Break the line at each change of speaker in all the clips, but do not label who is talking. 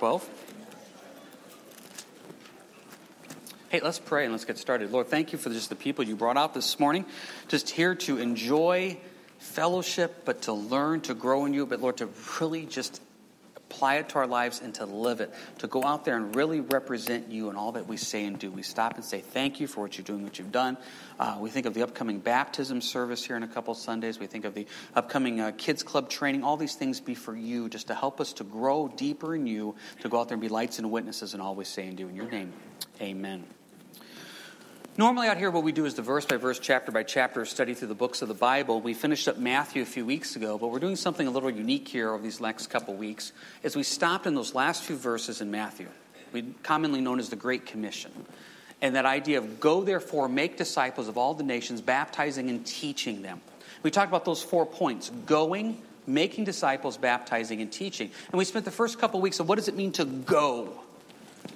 12. Hey, let's pray and let's get started. Lord, thank you for just the people you brought out this morning, just here to enjoy fellowship, but to learn, to grow in you, but Lord, to really just apply it to our lives and to live it, to go out there and really represent you in all that we say and do. We stop and say thank you for what you're doing, what you've done. Uh, we think of the upcoming baptism service here in a couple Sundays. We think of the upcoming uh, kids club training. All these things be for you, just to help us to grow deeper in you, to go out there and be lights and witnesses in all we say and do. In your name, amen. Normally, out here, what we do is the verse by verse, chapter by chapter study through the books of the Bible. We finished up Matthew a few weeks ago, but we're doing something a little unique here over these next couple weeks. As we stopped in those last few verses in Matthew, we commonly known as the Great Commission, and that idea of go therefore, make disciples of all the nations, baptizing and teaching them. We talked about those four points: going, making disciples, baptizing, and teaching. And we spent the first couple weeks of what does it mean to go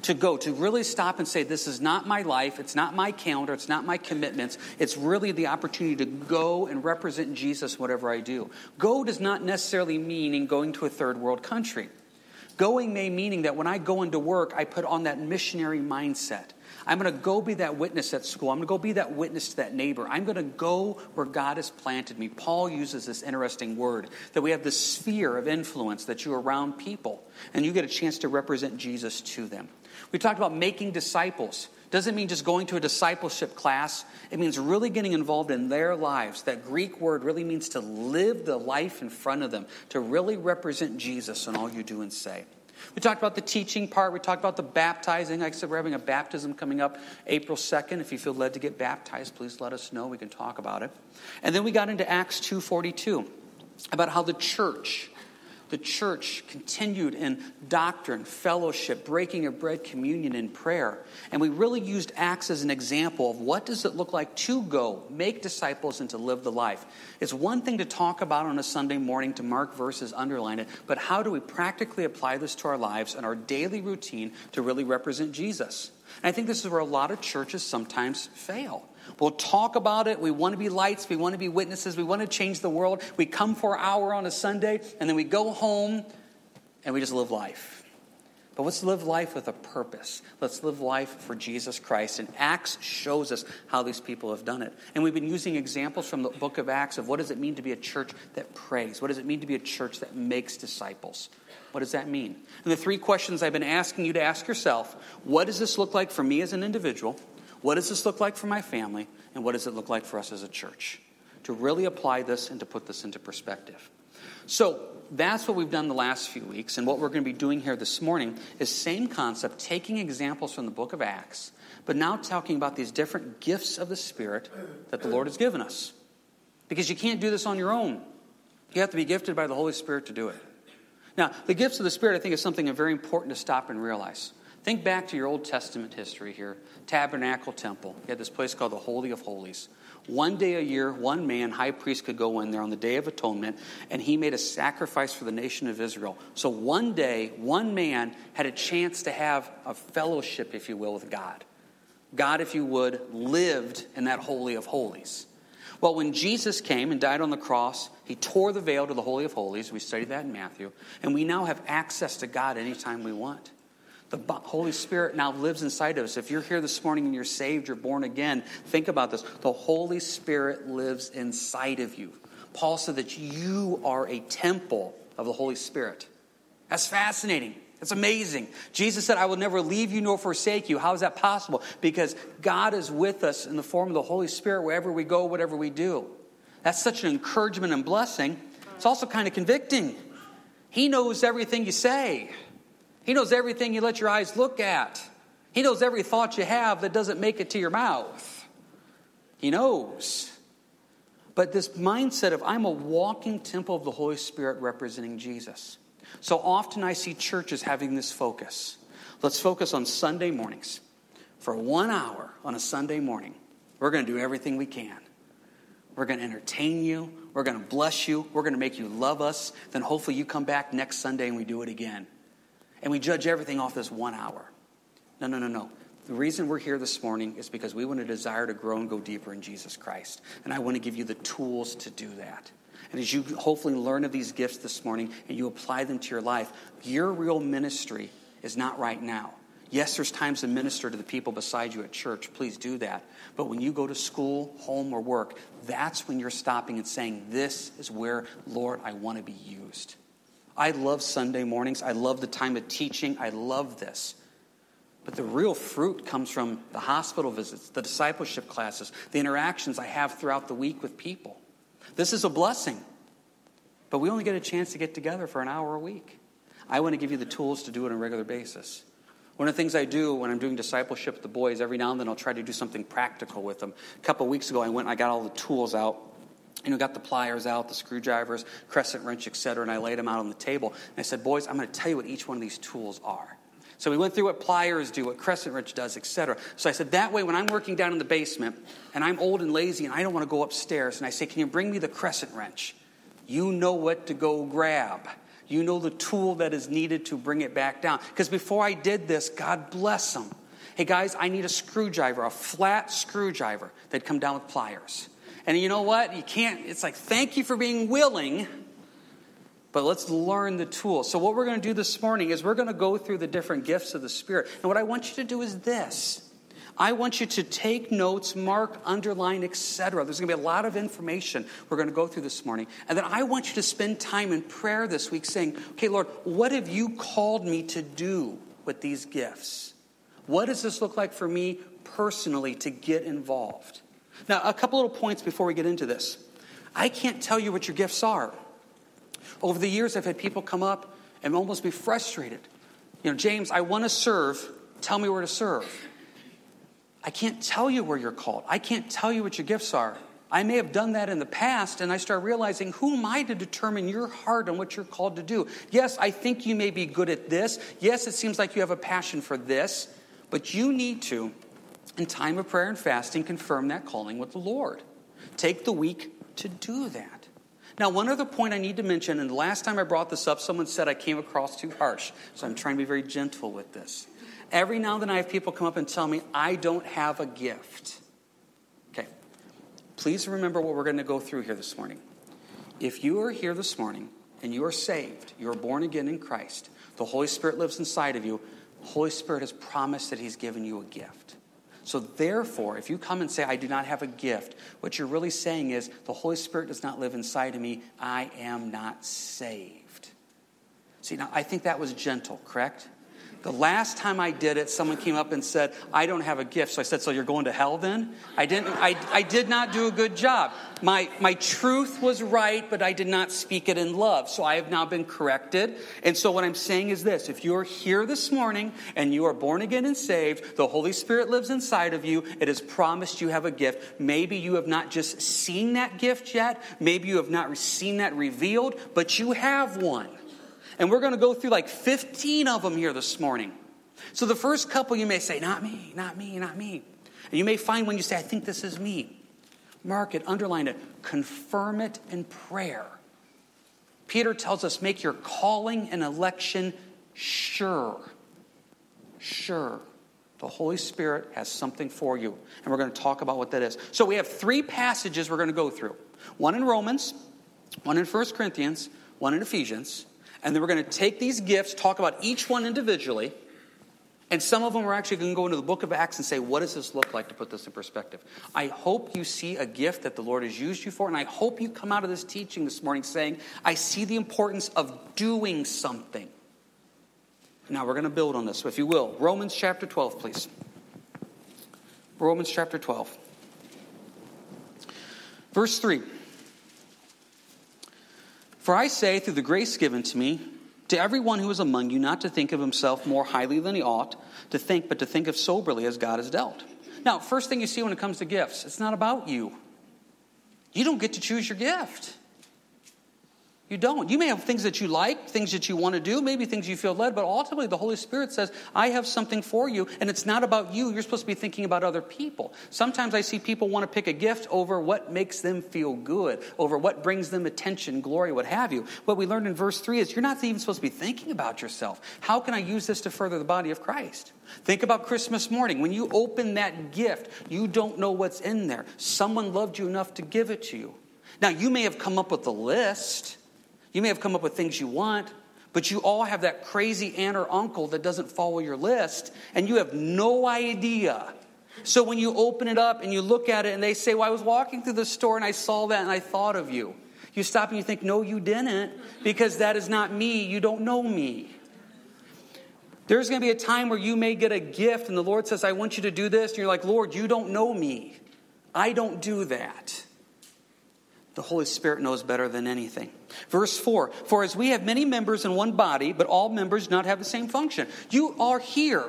to go, to really stop and say, This is not my life, it's not my calendar, it's not my commitments. It's really the opportunity to go and represent Jesus whatever I do. Go does not necessarily mean in going to a third world country. Going may meaning that when I go into work, I put on that missionary mindset. I'm going to go be that witness at school. I'm going to go be that witness to that neighbor. I'm going to go where God has planted me. Paul uses this interesting word that we have this sphere of influence that you're around people and you get a chance to represent Jesus to them. We talked about making disciples. Doesn't mean just going to a discipleship class. It means really getting involved in their lives. That Greek word really means to live the life in front of them, to really represent Jesus in all you do and say. We talked about the teaching part. We talked about the baptizing. Like I said, we're having a baptism coming up April 2nd. If you feel led to get baptized, please let us know. We can talk about it. And then we got into Acts 2.42 about how the church the church continued in doctrine, fellowship, breaking of bread, communion, and prayer. And we really used Acts as an example of what does it look like to go, make disciples, and to live the life. It's one thing to talk about on a Sunday morning, to mark verses, underline it, but how do we practically apply this to our lives and our daily routine to really represent Jesus? And I think this is where a lot of churches sometimes fail. We'll talk about it. We want to be lights. We want to be witnesses. We want to change the world. We come for an hour on a Sunday, and then we go home and we just live life. But let's live life with a purpose. Let's live life for Jesus Christ. And Acts shows us how these people have done it. And we've been using examples from the book of Acts of what does it mean to be a church that prays? What does it mean to be a church that makes disciples? What does that mean? And the three questions I've been asking you to ask yourself what does this look like for me as an individual? What does this look like for my family? And what does it look like for us as a church? To really apply this and to put this into perspective. So that's what we've done the last few weeks. And what we're going to be doing here this morning is same concept, taking examples from the book of Acts, but now talking about these different gifts of the Spirit that the Lord has given us. Because you can't do this on your own. You have to be gifted by the Holy Spirit to do it. Now, the gifts of the Spirit, I think, is something very important to stop and realize. Think back to your Old Testament history here Tabernacle Temple. You had this place called the Holy of Holies. One day a year, one man, high priest, could go in there on the Day of Atonement, and he made a sacrifice for the nation of Israel. So one day, one man had a chance to have a fellowship, if you will, with God. God, if you would, lived in that Holy of Holies. Well, when Jesus came and died on the cross, he tore the veil to the Holy of Holies. We studied that in Matthew. And we now have access to God anytime we want. The Holy Spirit now lives inside of us. If you're here this morning and you're saved, you're born again, think about this. The Holy Spirit lives inside of you. Paul said that you are a temple of the Holy Spirit. That's fascinating. That's amazing. Jesus said, I will never leave you nor forsake you. How is that possible? Because God is with us in the form of the Holy Spirit wherever we go, whatever we do. That's such an encouragement and blessing. It's also kind of convicting. He knows everything you say. He knows everything you let your eyes look at. He knows every thought you have that doesn't make it to your mouth. He knows. But this mindset of I'm a walking temple of the Holy Spirit representing Jesus. So often I see churches having this focus. Let's focus on Sunday mornings. For one hour on a Sunday morning, we're going to do everything we can. We're going to entertain you. We're going to bless you. We're going to make you love us. Then hopefully you come back next Sunday and we do it again and we judge everything off this one hour. No, no, no, no. The reason we're here this morning is because we want to desire to grow and go deeper in Jesus Christ. And I want to give you the tools to do that. And as you hopefully learn of these gifts this morning and you apply them to your life, your real ministry is not right now. Yes, there's times to minister to the people beside you at church. Please do that. But when you go to school, home, or work, that's when you're stopping and saying, This is where, Lord, I want to be used. I love Sunday mornings. I love the time of teaching. I love this. But the real fruit comes from the hospital visits, the discipleship classes, the interactions I have throughout the week with people. This is a blessing. But we only get a chance to get together for an hour a week. I want to give you the tools to do it on a regular basis. One of the things I do when I'm doing discipleship with the boys, every now and then I'll try to do something practical with them. A couple weeks ago, I went and I got all the tools out. You know, got the pliers out, the screwdrivers, crescent wrench, etc., and I laid them out on the table. And I said, Boys, I'm going to tell you what each one of these tools are. So we went through what pliers do, what crescent wrench does, etc. So I said, that way, when I'm working down in the basement and I'm old and lazy and I don't want to go upstairs, and I say, Can you bring me the crescent wrench? You know what to go grab. You know the tool that is needed to bring it back down. Because before I did this, God bless them. Hey guys, I need a screwdriver, a flat screwdriver. They'd come down with pliers. And you know what? You can't, it's like, thank you for being willing, but let's learn the tool. So, what we're going to do this morning is we're going to go through the different gifts of the Spirit. And what I want you to do is this I want you to take notes, mark, underline, etc. There's going to be a lot of information we're going to go through this morning. And then I want you to spend time in prayer this week saying, okay, Lord, what have you called me to do with these gifts? What does this look like for me personally to get involved? Now, a couple little points before we get into this. I can't tell you what your gifts are. Over the years, I've had people come up and almost be frustrated. You know, James, I want to serve. Tell me where to serve. I can't tell you where you're called. I can't tell you what your gifts are. I may have done that in the past, and I start realizing who am I to determine your heart and what you're called to do? Yes, I think you may be good at this. Yes, it seems like you have a passion for this, but you need to, in time of prayer and fasting, confirm that calling with the Lord. Take the week to do that. Now, one other point I need to mention, and the last time I brought this up, someone said I came across too harsh, so I'm trying to be very gentle with this. Every now and then I have people come up and tell me, I don't have a gift. Okay. Please remember what we're going to go through here this morning. If you are here this morning and you are saved, you are born again in Christ, the Holy Spirit lives inside of you, the Holy Spirit has promised that He's given you a gift. So, therefore, if you come and say, I do not have a gift, what you're really saying is, the Holy Spirit does not live inside of me, I am not saved. See, now I think that was gentle, correct? The last time I did it, someone came up and said, I don't have a gift. So I said, So you're going to hell then? I, didn't, I, I did not do a good job. My, my truth was right, but I did not speak it in love. So I have now been corrected. And so what I'm saying is this if you're here this morning and you are born again and saved, the Holy Spirit lives inside of you, it is promised you have a gift. Maybe you have not just seen that gift yet, maybe you have not seen that revealed, but you have one. And we're going to go through like 15 of them here this morning. So the first couple you may say, Not me, not me, not me. And you may find when you say, I think this is me, mark it, underline it, confirm it in prayer. Peter tells us, Make your calling and election sure. Sure. The Holy Spirit has something for you. And we're going to talk about what that is. So we have three passages we're going to go through one in Romans, one in 1 Corinthians, one in Ephesians. And then we're going to take these gifts, talk about each one individually, and some of them are actually going to go into the book of Acts and say, what does this look like to put this in perspective? I hope you see a gift that the Lord has used you for, and I hope you come out of this teaching this morning saying, I see the importance of doing something. Now we're going to build on this. So if you will, Romans chapter 12, please. Romans chapter 12. Verse 3. For I say, through the grace given to me, to everyone who is among you, not to think of himself more highly than he ought to think, but to think of soberly as God has dealt. Now, first thing you see when it comes to gifts, it's not about you. You don't get to choose your gift. You don't. You may have things that you like, things that you want to do, maybe things you feel led, but ultimately the Holy Spirit says, I have something for you, and it's not about you. You're supposed to be thinking about other people. Sometimes I see people want to pick a gift over what makes them feel good, over what brings them attention, glory, what have you. What we learned in verse 3 is you're not even supposed to be thinking about yourself. How can I use this to further the body of Christ? Think about Christmas morning. When you open that gift, you don't know what's in there. Someone loved you enough to give it to you. Now, you may have come up with a list. You may have come up with things you want, but you all have that crazy aunt or uncle that doesn't follow your list, and you have no idea. So when you open it up and you look at it and they say, Well, I was walking through the store and I saw that and I thought of you. You stop and you think, No, you didn't, because that is not me. You don't know me. There's going to be a time where you may get a gift and the Lord says, I want you to do this. And you're like, Lord, you don't know me. I don't do that. The Holy Spirit knows better than anything. Verse 4 For as we have many members in one body, but all members do not have the same function. You are here.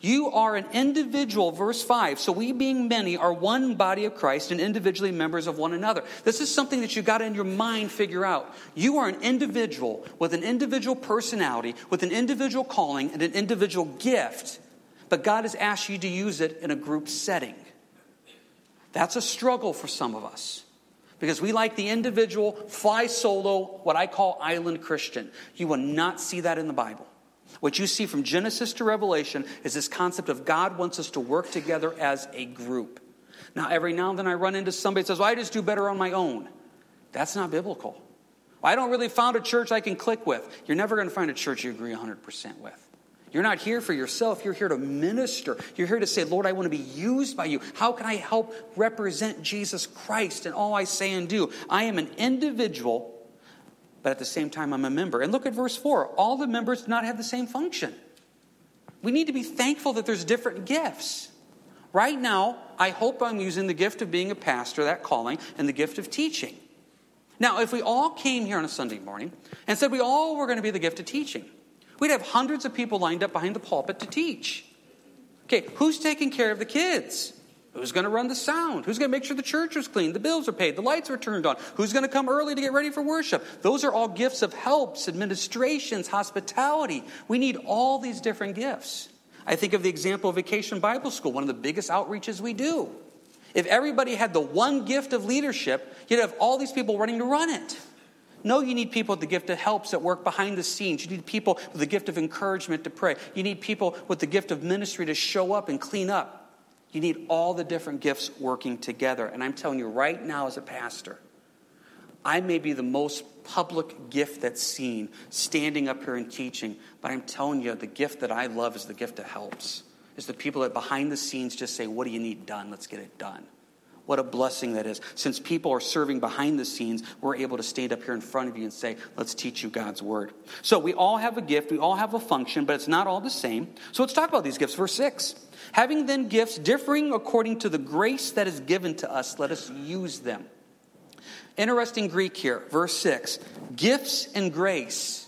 You are an individual, verse 5. So we, being many, are one body of Christ and individually members of one another. This is something that you got to in your mind figure out. You are an individual with an individual personality, with an individual calling, and an individual gift. But God has asked you to use it in a group setting. That's a struggle for some of us. Because we like the individual, fly solo, what I call island Christian. You will not see that in the Bible. What you see from Genesis to Revelation is this concept of God wants us to work together as a group. Now, every now and then I run into somebody that says, well, I just do better on my own. That's not biblical. I don't really found a church I can click with. You're never going to find a church you agree 100% with. You're not here for yourself. You're here to minister. You're here to say, Lord, I want to be used by you. How can I help represent Jesus Christ in all I say and do? I am an individual but at the same time, I'm a member. And look at verse 4 all the members do not have the same function. We need to be thankful that there's different gifts. Right now, I hope I'm using the gift of being a pastor, that calling, and the gift of teaching. Now, if we all came here on a Sunday morning and said we all were going to be the gift of teaching, we'd have hundreds of people lined up behind the pulpit to teach. Okay, who's taking care of the kids? Who's going to run the sound? Who's going to make sure the church is clean, the bills are paid, the lights are turned on? Who's going to come early to get ready for worship? Those are all gifts of helps, administrations, hospitality. We need all these different gifts. I think of the example of Vacation Bible School, one of the biggest outreaches we do. If everybody had the one gift of leadership, you'd have all these people running to run it. No, you need people with the gift of helps that work behind the scenes. You need people with the gift of encouragement to pray. You need people with the gift of ministry to show up and clean up. You need all the different gifts working together. And I'm telling you right now, as a pastor, I may be the most public gift that's seen standing up here and teaching, but I'm telling you, the gift that I love is the gift that helps. Is the people that behind the scenes just say, What do you need done? Let's get it done. What a blessing that is. Since people are serving behind the scenes, we're able to stand up here in front of you and say, Let's teach you God's word. So we all have a gift, we all have a function, but it's not all the same. So let's talk about these gifts. Verse 6. Having then gifts differing according to the grace that is given to us, let us use them. Interesting Greek here, verse 6. Gifts and grace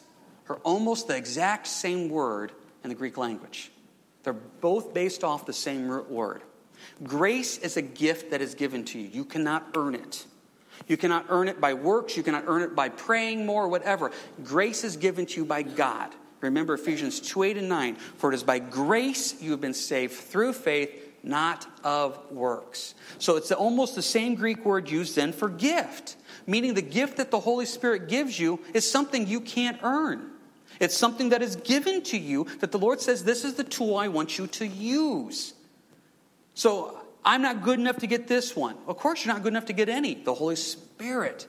are almost the exact same word in the Greek language. They're both based off the same root word. Grace is a gift that is given to you. You cannot earn it. You cannot earn it by works. You cannot earn it by praying more, whatever. Grace is given to you by God. Remember Ephesians 2 8 and 9. For it is by grace you have been saved through faith, not of works. So it's almost the same Greek word used then for gift, meaning the gift that the Holy Spirit gives you is something you can't earn. It's something that is given to you that the Lord says, This is the tool I want you to use. So I'm not good enough to get this one. Of course, you're not good enough to get any. The Holy Spirit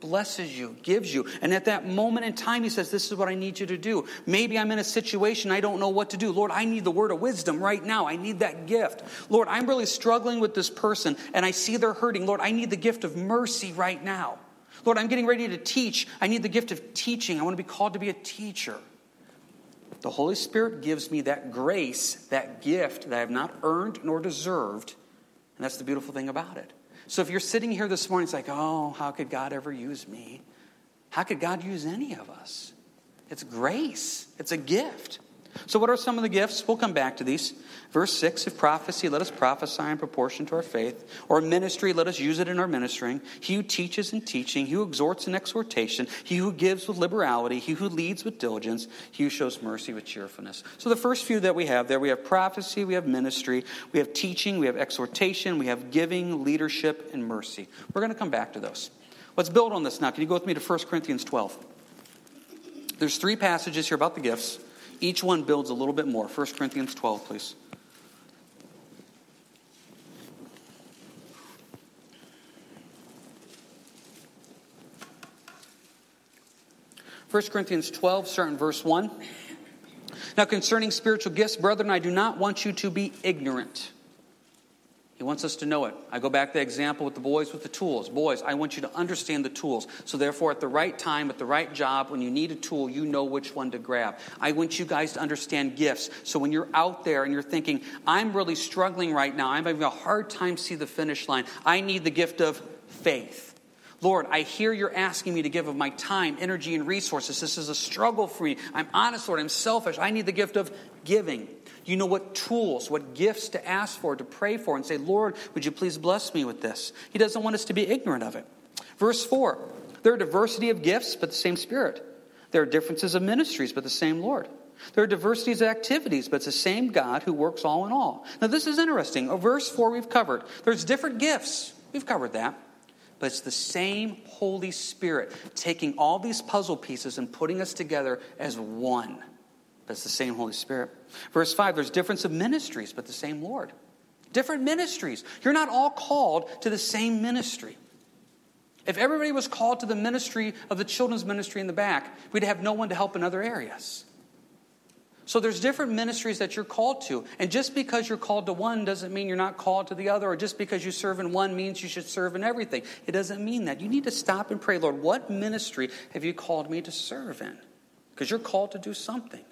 blesses you, gives you. And at that moment in time, he says, This is what I need you to do. Maybe I'm in a situation I don't know what to do. Lord, I need the word of wisdom right now. I need that gift. Lord, I'm really struggling with this person and I see they're hurting. Lord, I need the gift of mercy right now. Lord, I'm getting ready to teach. I need the gift of teaching. I want to be called to be a teacher. The Holy Spirit gives me that grace, that gift that I have not earned nor deserved. And that's the beautiful thing about it. So if you're sitting here this morning, it's like, oh, how could God ever use me? How could God use any of us? It's grace, it's a gift. So, what are some of the gifts? We'll come back to these. Verse 6 If prophecy, let us prophesy in proportion to our faith. Or ministry, let us use it in our ministering. He who teaches in teaching, he who exhorts in exhortation, he who gives with liberality, he who leads with diligence, he who shows mercy with cheerfulness. So, the first few that we have there, we have prophecy, we have ministry, we have teaching, we have exhortation, we have giving, leadership, and mercy. We're going to come back to those. Let's build on this now. Can you go with me to 1 Corinthians 12? There's three passages here about the gifts. Each one builds a little bit more. 1 Corinthians 12, please. 1 Corinthians 12, starting verse 1. Now, concerning spiritual gifts, brethren, I do not want you to be ignorant. He wants us to know it. I go back to the example with the boys with the tools. Boys, I want you to understand the tools. So, therefore, at the right time, at the right job, when you need a tool, you know which one to grab. I want you guys to understand gifts. So, when you're out there and you're thinking, I'm really struggling right now, I'm having a hard time see the finish line, I need the gift of faith. Lord, I hear you're asking me to give of my time, energy, and resources. This is a struggle for me. I'm honest, Lord. I'm selfish. I need the gift of giving. You know what tools, what gifts to ask for, to pray for, and say, Lord, would you please bless me with this? He doesn't want us to be ignorant of it. Verse 4 There are diversity of gifts, but the same Spirit. There are differences of ministries, but the same Lord. There are diversities of activities, but it's the same God who works all in all. Now, this is interesting. Verse 4 we've covered. There's different gifts. We've covered that but it's the same Holy Spirit taking all these puzzle pieces and putting us together as one. But it's the same Holy Spirit. Verse 5 there's difference of ministries, but the same Lord. Different ministries. You're not all called to the same ministry. If everybody was called to the ministry of the children's ministry in the back, we'd have no one to help in other areas. So there's different ministries that you're called to. And just because you're called to one doesn't mean you're not called to the other, or just because you serve in one means you should serve in everything. It doesn't mean that. You need to stop and pray, Lord, what ministry have you called me to serve in? Because you're called to do something.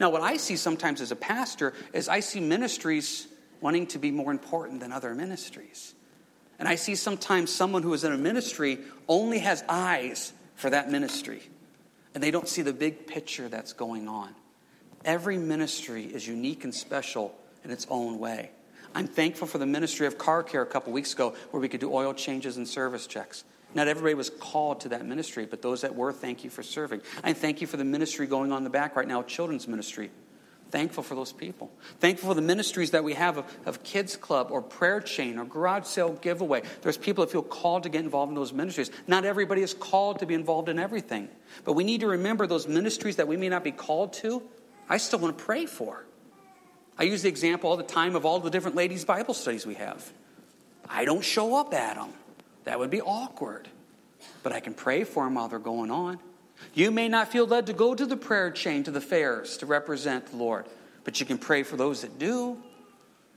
Now, what I see sometimes as a pastor is I see ministries wanting to be more important than other ministries. And I see sometimes someone who is in a ministry only has eyes for that ministry, and they don't see the big picture that's going on. Every ministry is unique and special in its own way. I'm thankful for the ministry of car care a couple weeks ago where we could do oil changes and service checks. Not everybody was called to that ministry, but those that were, thank you for serving. I thank you for the ministry going on in the back right now, children's ministry. Thankful for those people. Thankful for the ministries that we have of, of Kids Club or Prayer Chain or Garage Sale Giveaway. There's people that feel called to get involved in those ministries. Not everybody is called to be involved in everything. But we need to remember those ministries that we may not be called to I still want to pray for. I use the example all the time of all the different ladies' Bible studies we have. I don't show up at them. That would be awkward. But I can pray for them while they're going on. You may not feel led to go to the prayer chain, to the fairs to represent the Lord, but you can pray for those that do.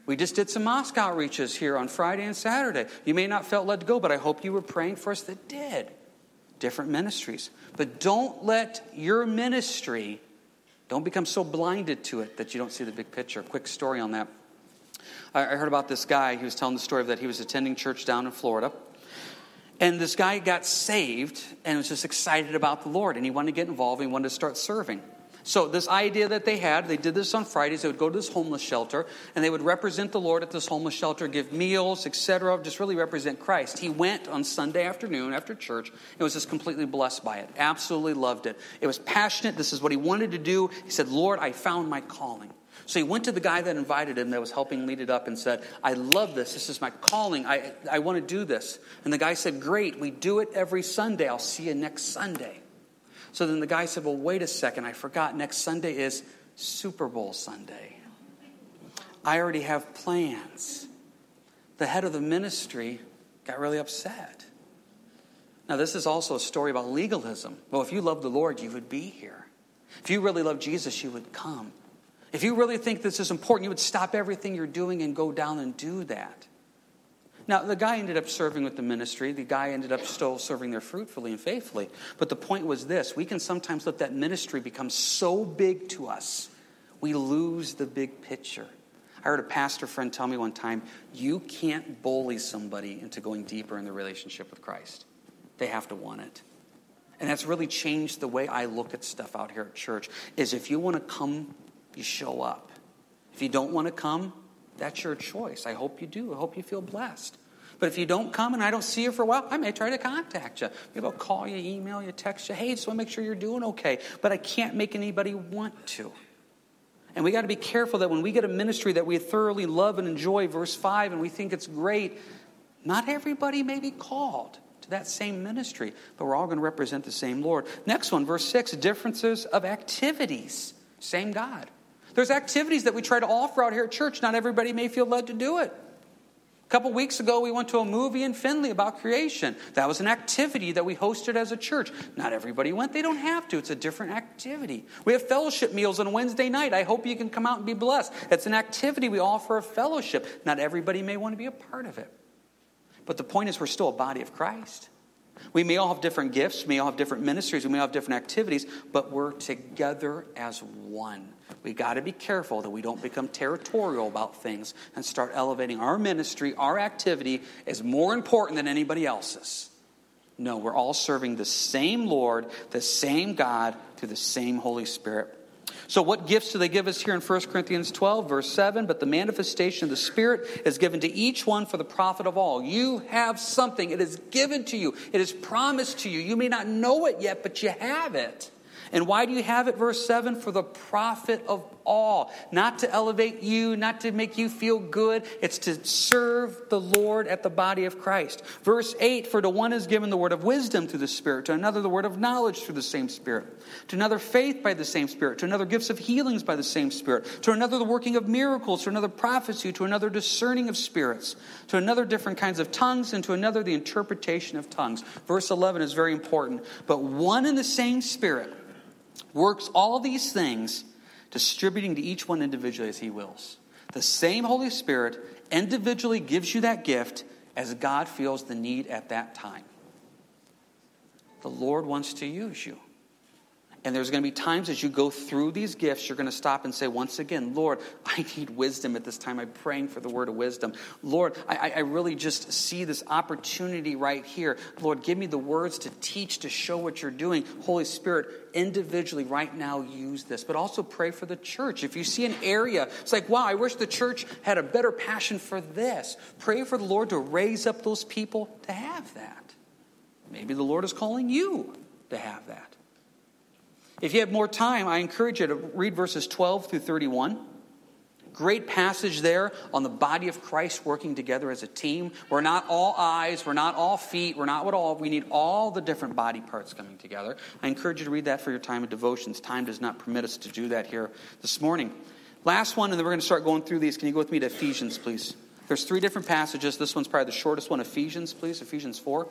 We just did some mosque outreaches here on Friday and Saturday. You may not felt led to go, but I hope you were praying for us that did. Different ministries. But don't let your ministry don't become so blinded to it that you don't see the big picture. Quick story on that. I heard about this guy. He was telling the story of that he was attending church down in Florida. And this guy got saved and was just excited about the Lord. And he wanted to get involved he wanted to start serving. So, this idea that they had, they did this on Fridays. They would go to this homeless shelter and they would represent the Lord at this homeless shelter, give meals, etc., just really represent Christ. He went on Sunday afternoon after church and was just completely blessed by it. Absolutely loved it. It was passionate. This is what he wanted to do. He said, Lord, I found my calling. So he went to the guy that invited him, that was helping lead it up, and said, I love this. This is my calling. I, I want to do this. And the guy said, Great. We do it every Sunday. I'll see you next Sunday. So then the guy said, Well, wait a second. I forgot. Next Sunday is Super Bowl Sunday. I already have plans. The head of the ministry got really upset. Now, this is also a story about legalism. Well, if you love the Lord, you would be here. If you really love Jesus, you would come. If you really think this is important, you would stop everything you're doing and go down and do that. Now, the guy ended up serving with the ministry. The guy ended up still serving there fruitfully and faithfully. But the point was this we can sometimes let that ministry become so big to us, we lose the big picture. I heard a pastor friend tell me one time you can't bully somebody into going deeper in the relationship with Christ, they have to want it. And that's really changed the way I look at stuff out here at church is if you want to come, you show up. If you don't want to come, that's your choice. I hope you do. I hope you feel blessed. But if you don't come and I don't see you for a while, I may try to contact you. Maybe I'll call you, email you, text you. Hey, just want to make sure you're doing okay. But I can't make anybody want to. And we got to be careful that when we get a ministry that we thoroughly love and enjoy, verse 5, and we think it's great, not everybody may be called to that same ministry, but we're all going to represent the same Lord. Next one, verse 6 differences of activities. Same God. There's activities that we try to offer out here at church. Not everybody may feel led to do it. A couple weeks ago, we went to a movie in Findlay about creation. That was an activity that we hosted as a church. Not everybody went, they don't have to. It's a different activity. We have fellowship meals on Wednesday night. I hope you can come out and be blessed. It's an activity we offer a fellowship. Not everybody may want to be a part of it. But the point is, we're still a body of Christ. We may all have different gifts, we may all have different ministries, we may all have different activities, but we're together as one. We got to be careful that we don't become territorial about things and start elevating our ministry, our activity as more important than anybody else's. No, we're all serving the same Lord, the same God, through the same Holy Spirit. So, what gifts do they give us here in 1 Corinthians 12, verse 7? But the manifestation of the Spirit is given to each one for the profit of all. You have something, it is given to you, it is promised to you. You may not know it yet, but you have it. And why do you have it? Verse 7 for the profit of all. Not to elevate you, not to make you feel good. It's to serve the Lord at the body of Christ. Verse 8 for to one is given the word of wisdom through the Spirit, to another the word of knowledge through the same Spirit, to another faith by the same Spirit, to another gifts of healings by the same Spirit, to another the working of miracles, to another prophecy, to another discerning of spirits, to another different kinds of tongues, and to another the interpretation of tongues. Verse 11 is very important. But one and the same Spirit works all these things, distributing to each one individually as he wills. The same Holy Spirit individually gives you that gift as God feels the need at that time. The Lord wants to use you. And there's going to be times as you go through these gifts, you're going to stop and say, once again, Lord, I need wisdom at this time. I'm praying for the word of wisdom. Lord, I, I really just see this opportunity right here. Lord, give me the words to teach, to show what you're doing. Holy Spirit, individually right now use this. But also pray for the church. If you see an area, it's like, wow, I wish the church had a better passion for this. Pray for the Lord to raise up those people to have that. Maybe the Lord is calling you to have that. If you have more time, I encourage you to read verses 12 through 31. Great passage there on the body of Christ working together as a team. We're not all eyes, we're not all feet, we're not what all. We need all the different body parts coming together. I encourage you to read that for your time of devotions. Time does not permit us to do that here this morning. Last one, and then we're going to start going through these. Can you go with me to Ephesians, please? There's three different passages. This one's probably the shortest one. Ephesians, please. Ephesians 4.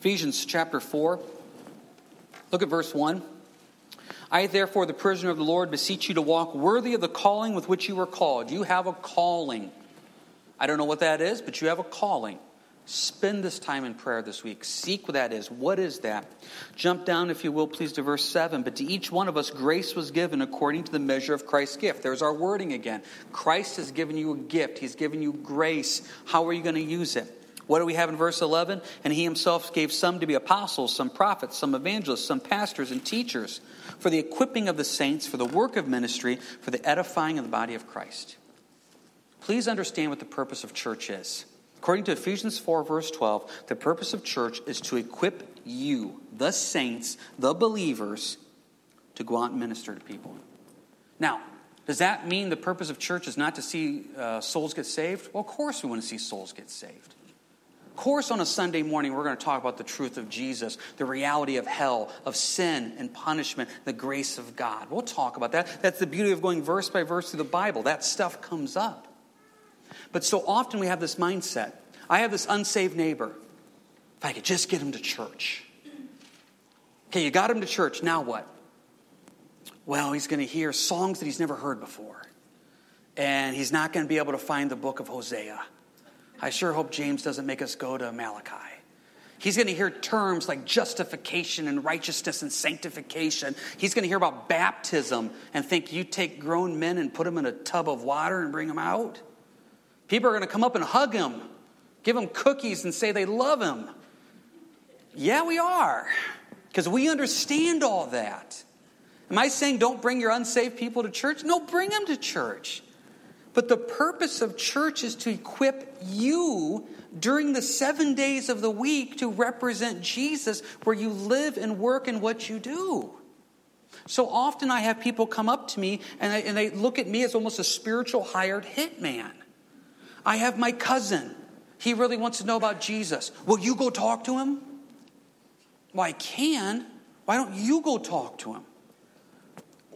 Ephesians chapter 4. Look at verse 1. I, therefore, the prisoner of the Lord, beseech you to walk worthy of the calling with which you were called. You have a calling. I don't know what that is, but you have a calling. Spend this time in prayer this week. Seek what that is. What is that? Jump down, if you will, please, to verse 7. But to each one of us, grace was given according to the measure of Christ's gift. There's our wording again. Christ has given you a gift, He's given you grace. How are you going to use it? What do we have in verse 11? And he himself gave some to be apostles, some prophets, some evangelists, some pastors and teachers for the equipping of the saints, for the work of ministry, for the edifying of the body of Christ. Please understand what the purpose of church is. According to Ephesians 4, verse 12, the purpose of church is to equip you, the saints, the believers, to go out and minister to people. Now, does that mean the purpose of church is not to see uh, souls get saved? Well, of course we want to see souls get saved course, on a Sunday morning, we're going to talk about the truth of Jesus, the reality of hell, of sin and punishment, the grace of God. We'll talk about that. That's the beauty of going verse by verse through the Bible. That stuff comes up. But so often we have this mindset I have this unsaved neighbor. If I could just get him to church. Okay, you got him to church. Now what? Well, he's going to hear songs that he's never heard before. And he's not going to be able to find the book of Hosea. I sure hope James doesn't make us go to Malachi. He's going to hear terms like justification and righteousness and sanctification. He's going to hear about baptism and think you take grown men and put them in a tub of water and bring them out. People are going to come up and hug him, give him cookies, and say they love him. Yeah, we are, because we understand all that. Am I saying don't bring your unsaved people to church? No, bring them to church. But the purpose of church is to equip you during the seven days of the week to represent Jesus where you live and work and what you do. So often I have people come up to me and, I, and they look at me as almost a spiritual hired hitman. I have my cousin. He really wants to know about Jesus. Will you go talk to him? Well, I can. Why don't you go talk to him?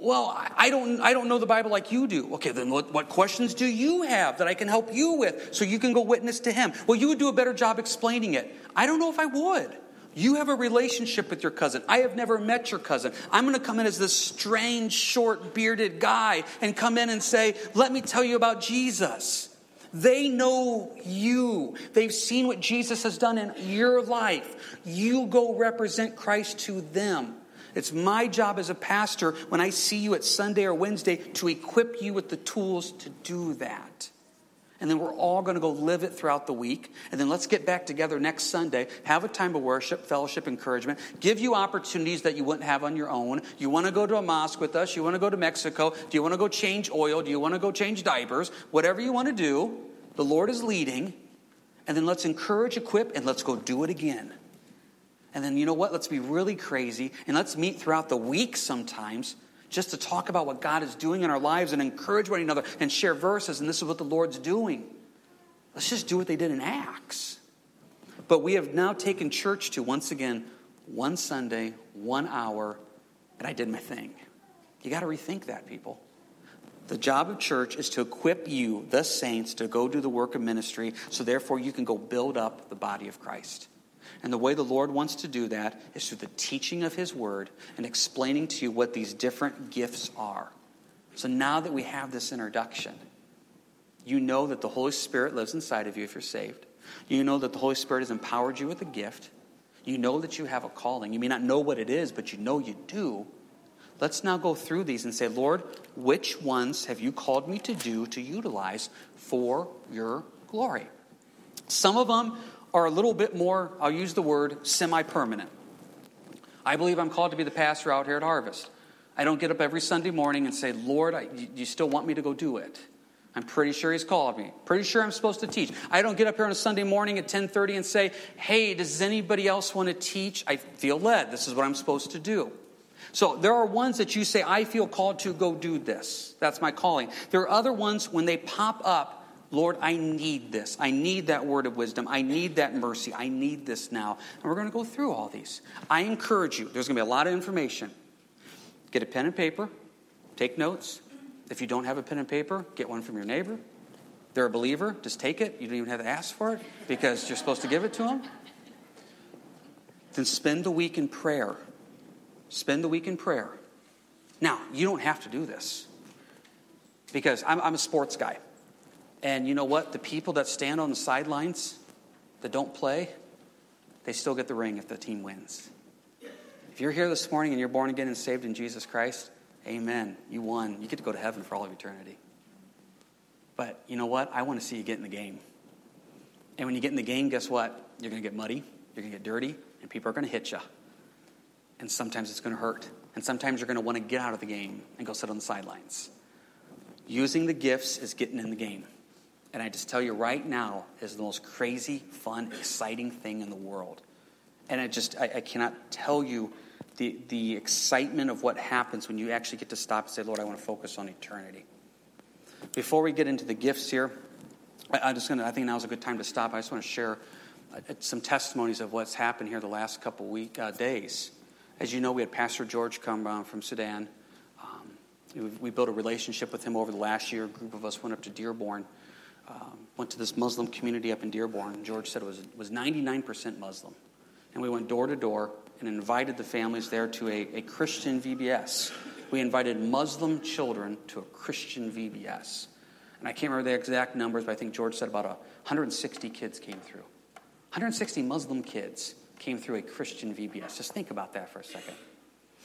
Well, I don't, I don't know the Bible like you do. Okay, then what, what questions do you have that I can help you with so you can go witness to him? Well, you would do a better job explaining it. I don't know if I would. You have a relationship with your cousin. I have never met your cousin. I'm going to come in as this strange, short, bearded guy and come in and say, Let me tell you about Jesus. They know you. They've seen what Jesus has done in your life. You go represent Christ to them. It's my job as a pastor when I see you at Sunday or Wednesday to equip you with the tools to do that. And then we're all going to go live it throughout the week. And then let's get back together next Sunday, have a time of worship, fellowship, encouragement, give you opportunities that you wouldn't have on your own. You want to go to a mosque with us? You want to go to Mexico? Do you want to go change oil? Do you want to go change diapers? Whatever you want to do, the Lord is leading. And then let's encourage, equip, and let's go do it again. And then, you know what? Let's be really crazy and let's meet throughout the week sometimes just to talk about what God is doing in our lives and encourage one another and share verses. And this is what the Lord's doing. Let's just do what they did in Acts. But we have now taken church to, once again, one Sunday, one hour, and I did my thing. You got to rethink that, people. The job of church is to equip you, the saints, to go do the work of ministry so therefore you can go build up the body of Christ. And the way the Lord wants to do that is through the teaching of His Word and explaining to you what these different gifts are. So now that we have this introduction, you know that the Holy Spirit lives inside of you if you're saved. You know that the Holy Spirit has empowered you with a gift. You know that you have a calling. You may not know what it is, but you know you do. Let's now go through these and say, Lord, which ones have you called me to do, to utilize for your glory? Some of them are a little bit more, I'll use the word, semi permanent. I believe I'm called to be the pastor out here at Harvest. I don't get up every Sunday morning and say, Lord, I, you still want me to go do it? I'm pretty sure he's called me. Pretty sure I'm supposed to teach. I don't get up here on a Sunday morning at 10:30 and say, "Hey, does anybody else want to teach?" I feel led. This is what I'm supposed to do. So there are ones that you say, "I feel called to go do this." That's my calling. There are other ones when they pop up Lord, I need this. I need that word of wisdom. I need that mercy. I need this now. And we're going to go through all these. I encourage you, there's going to be a lot of information. Get a pen and paper, take notes. If you don't have a pen and paper, get one from your neighbor. They're a believer, just take it. You don't even have to ask for it because you're supposed to give it to them. Then spend the week in prayer. Spend the week in prayer. Now, you don't have to do this because I'm, I'm a sports guy. And you know what? The people that stand on the sidelines that don't play, they still get the ring if the team wins. If you're here this morning and you're born again and saved in Jesus Christ, amen. You won. You get to go to heaven for all of eternity. But you know what? I want to see you get in the game. And when you get in the game, guess what? You're going to get muddy, you're going to get dirty, and people are going to hit you. And sometimes it's going to hurt. And sometimes you're going to want to get out of the game and go sit on the sidelines. Using the gifts is getting in the game. And I just tell you right now is the most crazy, fun, exciting thing in the world. And I just, I, I cannot tell you the, the excitement of what happens when you actually get to stop and say, Lord, I want to focus on eternity. Before we get into the gifts here, I, am just to, I think now is a good time to stop. I just want to share uh, some testimonies of what's happened here the last couple week uh, days. As you know, we had Pastor George come uh, from Sudan. Um, we, we built a relationship with him over the last year. A group of us went up to Dearborn um, went to this Muslim community up in Dearborn. George said it was, was 99% Muslim. And we went door to door and invited the families there to a, a Christian VBS. We invited Muslim children to a Christian VBS. And I can't remember the exact numbers, but I think George said about 160 kids came through. 160 Muslim kids came through a Christian VBS. Just think about that for a second.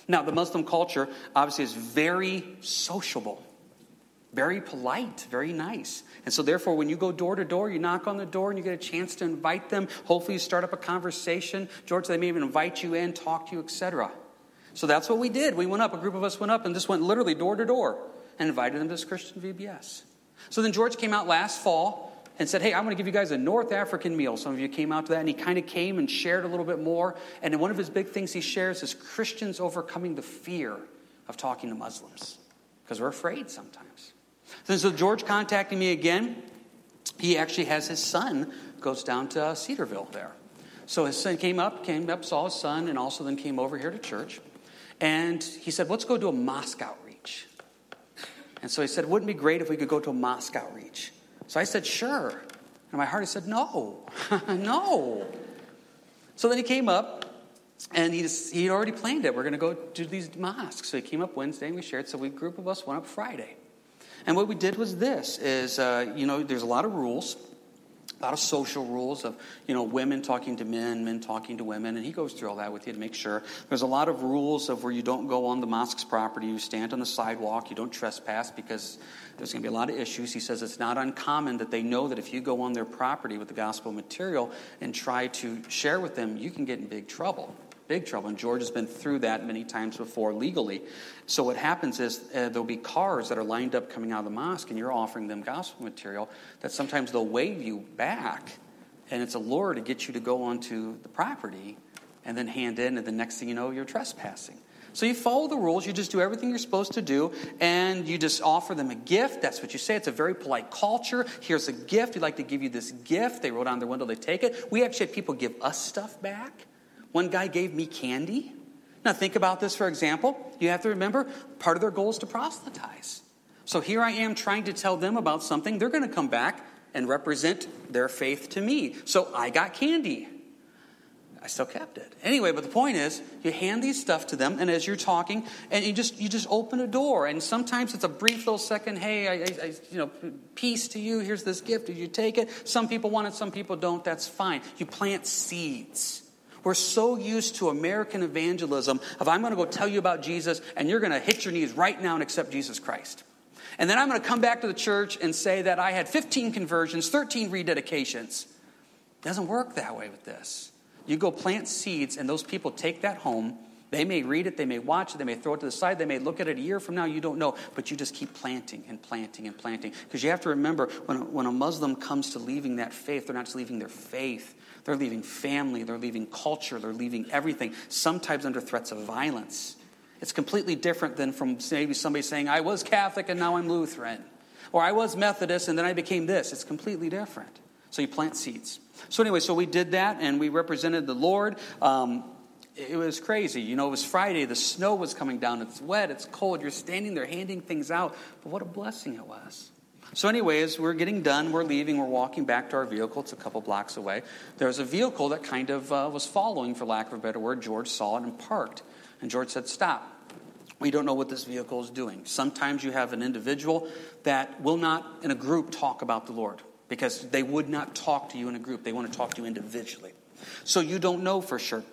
Now, the Muslim culture obviously is very sociable very polite, very nice. And so, therefore, when you go door to door, you knock on the door and you get a chance to invite them. Hopefully, you start up a conversation. George, they may even invite you in, talk to you, etc. So that's what we did. We went up, a group of us went up and just went literally door to door and invited them to this Christian VBS. So then George came out last fall and said, Hey, I'm going to give you guys a North African meal. Some of you came out to that, and he kind of came and shared a little bit more. And one of his big things he shares is Christians overcoming the fear of talking to Muslims because we're afraid sometimes. And so George contacted me again. He actually has his son goes down to uh, Cedarville there. So his son came up, came up, saw his son, and also then came over here to church. And he said, Let's go do a mosque outreach. And so he said, Wouldn't it be great if we could go to a mosque outreach? So I said, Sure. And my heart, I said, No, no. So then he came up and he just, he already planned it. We're going to go do these mosques. So he came up Wednesday and we shared. So we, group of us went up Friday. And what we did was this is, uh, you know, there's a lot of rules a lot of social rules of you know women talking to men men talking to women and he goes through all that with you to make sure. There's a lot of rules of where you don't go on the mosque's property you stand on the sidewalk you don't trespass because there's going to be a lot of issues. He says it's not uncommon that they know that if you go on their property with the gospel material and try to share with them you can get in big trouble big trouble. And George has been through that many times before legally. So what happens is uh, there'll be cars that are lined up coming out of the mosque, and you're offering them gospel material that sometimes they'll wave you back, and it's a lure to get you to go onto the property and then hand in, and the next thing you know, you're trespassing. So you follow the rules, you just do everything you're supposed to do, and you just offer them a gift. That's what you say. It's a very polite culture. Here's a gift. We'd like to give you this gift. They wrote on their window, they take it. We actually had people give us stuff back. One guy gave me candy. Now, think about this for example. You have to remember, part of their goal is to proselytize. So here I am trying to tell them about something. They're going to come back and represent their faith to me. So I got candy. I still kept it. Anyway, but the point is, you hand these stuff to them, and as you're talking, and you just you just open a door, and sometimes it's a brief little second. Hey, I, I, you know, peace to you. Here's this gift. Did you take it? Some people want it, some people don't. That's fine. You plant seeds. We're so used to American evangelism of I'm going to go tell you about Jesus and you're going to hit your knees right now and accept Jesus Christ. And then I'm going to come back to the church and say that I had 15 conversions, 13 rededications. It doesn't work that way with this. You go plant seeds and those people take that home. They may read it, they may watch it, they may throw it to the side, they may look at it a year from now, you don't know. But you just keep planting and planting and planting. Because you have to remember when, when a Muslim comes to leaving that faith, they're not just leaving their faith, they're leaving family, they're leaving culture, they're leaving everything, sometimes under threats of violence. It's completely different than from maybe somebody saying, I was Catholic and now I'm Lutheran. Or I was Methodist and then I became this. It's completely different. So you plant seeds. So, anyway, so we did that and we represented the Lord. Um, it was crazy. You know, it was Friday, the snow was coming down, it's wet, it's cold, you're standing there handing things out. But what a blessing it was. So, anyways, we're getting done. We're leaving. We're walking back to our vehicle. It's a couple blocks away. There was a vehicle that kind of uh, was following, for lack of a better word. George saw it and parked. And George said, Stop. We don't know what this vehicle is doing. Sometimes you have an individual that will not, in a group, talk about the Lord because they would not talk to you in a group. They want to talk to you individually. So you don't know for sure.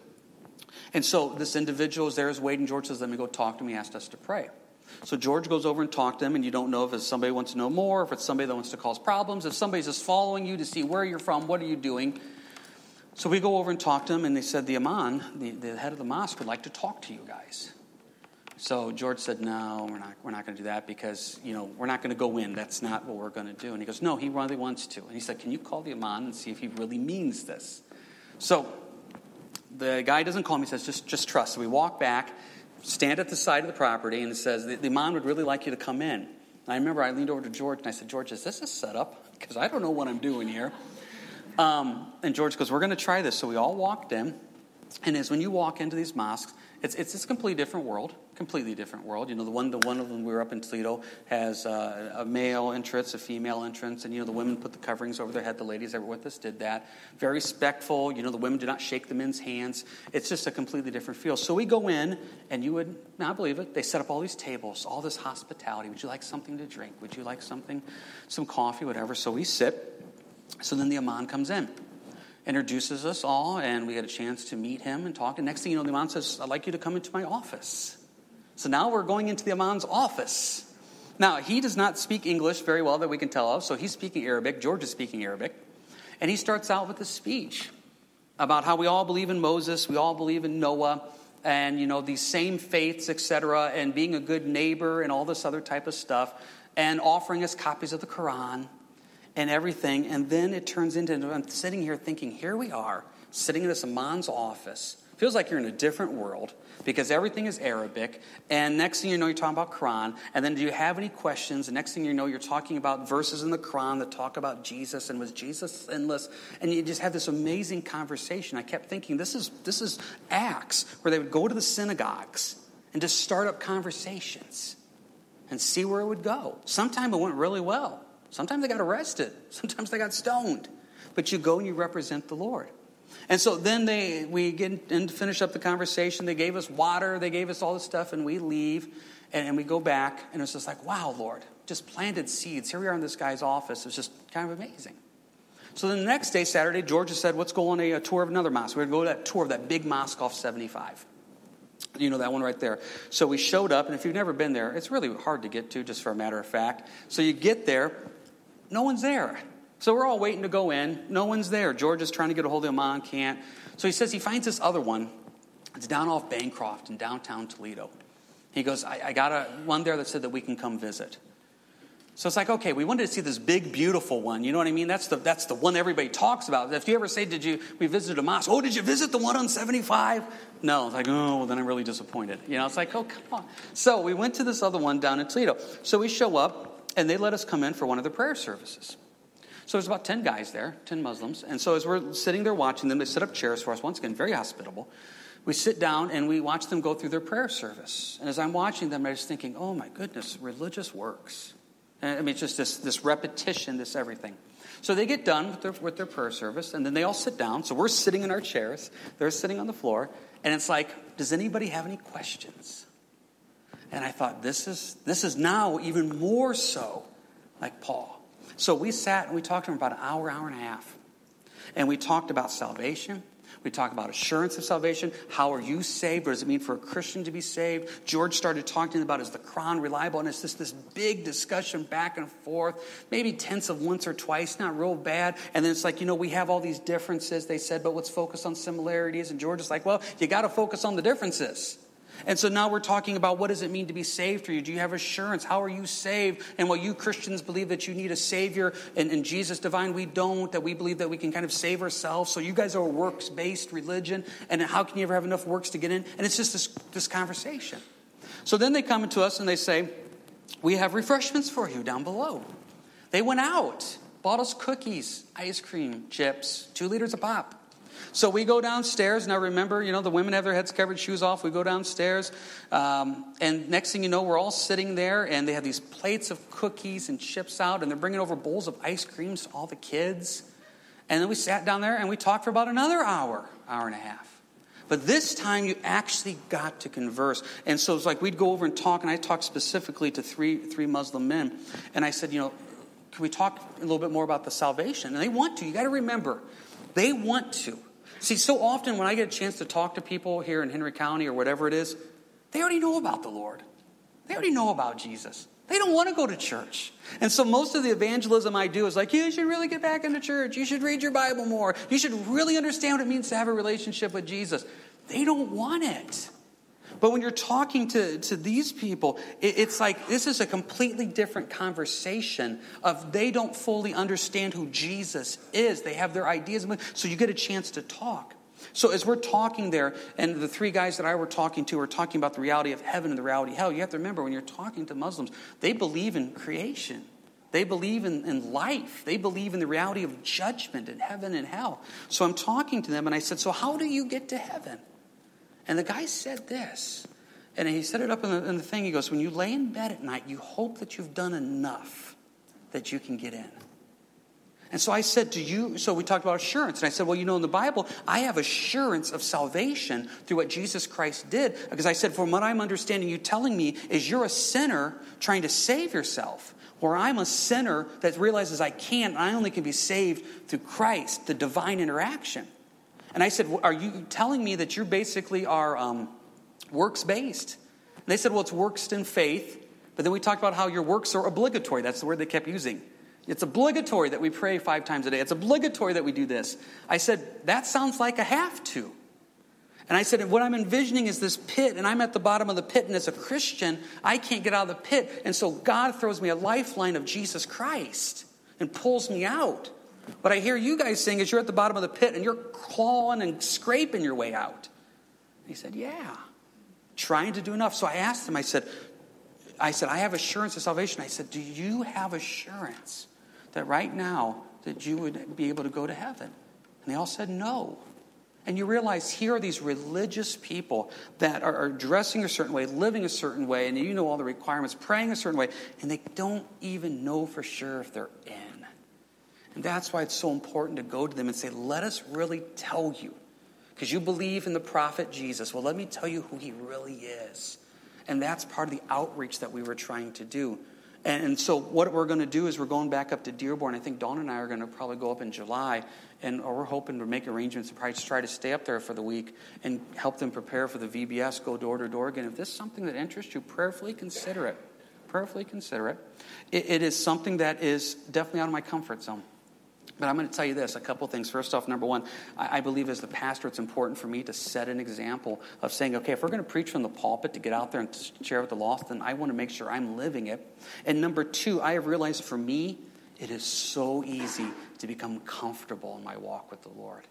And so this individual is there, is waiting. George says, Let me go talk to him. He asked us to pray. So George goes over and talks to him, and you don't know if it's somebody wants to know more, if it's somebody that wants to cause problems, if somebody's just following you to see where you're from, what are you doing. So we go over and talk to him, and they said the imam, the, the head of the mosque, would like to talk to you guys. So George said, "No, we're not. We're not going to do that because you know we're not going to go in. That's not what we're going to do." And he goes, "No, he really wants to." And he said, "Can you call the imam and see if he really means this?" So the guy doesn't call me. He says, "Just, just trust." So we walk back stand at the side of the property and it says, the, the would really like you to come in. And I remember I leaned over to George and I said, George, is this a setup? Because I don't know what I'm doing here. Um, and George goes, We're going to try this. So we all walked in. And as when you walk into these mosques, it's, it's a completely different world completely different world. You know, the one, the one of them we were up in Toledo has uh, a male entrance, a female entrance, and you know the women put the coverings over their head. The ladies that were with us did that. Very respectful. You know, the women did not shake the men's hands. It's just a completely different feel. So we go in, and you would not believe it. They set up all these tables, all this hospitality. Would you like something to drink? Would you like something, some coffee, whatever? So we sit. So then the imam comes in introduces us all, and we had a chance to meet him and talk. And next thing you know, the imam says, I'd like you to come into my office. So now we're going into the Imam's office. Now, he does not speak English very well that we can tell of, so he's speaking Arabic. George is speaking Arabic. And he starts out with a speech about how we all believe in Moses, we all believe in Noah, and, you know, these same faiths, etc., and being a good neighbor and all this other type of stuff, and offering us copies of the Quran and everything. And then it turns into, I'm sitting here thinking, here we are, sitting in this Imam's office. Feels like you're in a different world because everything is Arabic. And next thing you know, you're talking about Quran. And then do you have any questions? And next thing you know, you're talking about verses in the Quran that talk about Jesus and was Jesus sinless? And you just have this amazing conversation. I kept thinking, this is, this is Acts, where they would go to the synagogues and just start up conversations. and see where it would go. Sometimes it went really well. Sometimes they got arrested. Sometimes they got stoned. But you go and you represent the Lord. And so then they, we get and finish up the conversation. They gave us water, they gave us all this stuff, and we leave and, and we go back, and it's just like, wow, Lord, just planted seeds. Here we are in this guy's office. It's just kind of amazing. So the next day, Saturday, George said, let's go on a, a tour of another mosque. We're going to go to that tour of that big mosque off 75. You know that one right there. So we showed up, and if you've never been there, it's really hard to get to, just for a matter of fact. So you get there, no one's there. So we're all waiting to go in. No one's there. George is trying to get a hold of him on, can't. So he says he finds this other one. It's down off Bancroft in downtown Toledo. He goes, I, I got a, one there that said that we can come visit. So it's like, okay, we wanted to see this big, beautiful one. You know what I mean? That's the, that's the one everybody talks about. If you ever say, did you, we visited a mosque. Oh, did you visit the one on 75? No. It's like, oh, well, then I'm really disappointed. You know, it's like, oh, come on. So we went to this other one down in Toledo. So we show up, and they let us come in for one of the prayer services. So there's about 10 guys there, 10 Muslims. And so as we're sitting there watching them, they set up chairs for us, once again, very hospitable. We sit down and we watch them go through their prayer service. And as I'm watching them, I'm just thinking, oh my goodness, religious works. I mean, it's just this, this repetition, this everything. So they get done with their, with their prayer service, and then they all sit down. So we're sitting in our chairs, they're sitting on the floor, and it's like, does anybody have any questions? And I thought, this is, this is now even more so like Paul. So we sat and we talked to him about an hour, hour and a half. And we talked about salvation. We talked about assurance of salvation. How are you saved? What does it mean for a Christian to be saved? George started talking about is the Quran reliable? And it's just this big discussion back and forth, maybe tense of once or twice, not real bad. And then it's like, you know, we have all these differences, they said, but let's focus on similarities. And George is like, well, you got to focus on the differences. And so now we're talking about what does it mean to be saved for you? Do you have assurance? How are you saved? And while you Christians believe that you need a Savior and, and Jesus divine, we don't, that we believe that we can kind of save ourselves. So you guys are a works based religion. And how can you ever have enough works to get in? And it's just this, this conversation. So then they come to us and they say, We have refreshments for you down below. They went out, bought us cookies, ice cream, chips, two liters of pop. So we go downstairs. Now remember, you know, the women have their heads covered, shoes off. We go downstairs. Um, and next thing you know, we're all sitting there, and they have these plates of cookies and chips out, and they're bringing over bowls of ice creams to all the kids. And then we sat down there and we talked for about another hour, hour and a half. But this time you actually got to converse. And so it's like we'd go over and talk, and I talked specifically to three, three Muslim men. And I said, you know, can we talk a little bit more about the salvation? And they want to. You got to remember, they want to. See, so often when I get a chance to talk to people here in Henry County or whatever it is, they already know about the Lord. They already know about Jesus. They don't want to go to church. And so most of the evangelism I do is like, you should really get back into church. You should read your Bible more. You should really understand what it means to have a relationship with Jesus. They don't want it. But when you're talking to, to these people, it, it's like this is a completely different conversation of they don't fully understand who Jesus is. They have their ideas, so you get a chance to talk. So as we're talking there, and the three guys that I were talking to are talking about the reality of heaven and the reality of hell, you have to remember when you're talking to Muslims, they believe in creation. They believe in, in life. They believe in the reality of judgment and heaven and hell. So I'm talking to them and I said, So how do you get to heaven? And the guy said this, and he set it up in the, in the thing. He goes, When you lay in bed at night, you hope that you've done enough that you can get in. And so I said to you, so we talked about assurance. And I said, well, you know, in the Bible, I have assurance of salvation through what Jesus Christ did. Because I said, from what I'm understanding, you telling me is you're a sinner trying to save yourself. where I'm a sinner that realizes I can't, and I only can be saved through Christ, the divine interaction. And I said, Are you telling me that you basically are um, works based? And they said, Well, it's works in faith. But then we talked about how your works are obligatory. That's the word they kept using. It's obligatory that we pray five times a day. It's obligatory that we do this. I said, That sounds like a have to. And I said, What I'm envisioning is this pit, and I'm at the bottom of the pit, and as a Christian, I can't get out of the pit. And so God throws me a lifeline of Jesus Christ and pulls me out. What I hear you guys saying is you're at the bottom of the pit and you're clawing and scraping your way out. he said, Yeah, trying to do enough. So I asked him, I said, I said, I have assurance of salvation. I said, Do you have assurance that right now that you would be able to go to heaven? And they all said no. And you realize here are these religious people that are, are, dressing a certain way, living a certain way, and you know all the requirements, praying a certain way, and they don't even know for sure if they're in. And that's why it's so important to go to them and say, Let us really tell you. Because you believe in the prophet Jesus. Well, let me tell you who he really is. And that's part of the outreach that we were trying to do. And, so, what we're going to do is we're going back up to Dearborn. I think Dawn and I are going to probably go up in July, and we're hoping to make arrangements to probably try to stay up there for the week and help them prepare for the VBS, go door to door again. If this is something that interests you, prayerfully consider it. Prayerfully consider it. it, it is something that is definitely out of my comfort zone. But I'm going to tell you this a couple things. First off, number one, I, I, believe as the pastor, it's important for me to set an example of saying, okay, if we're going to preach from the pulpit to get out there and share with the lost, then I want to make sure I'm living it. And number two, I have realized for me, it is so easy to become comfortable in my walk with the Lord.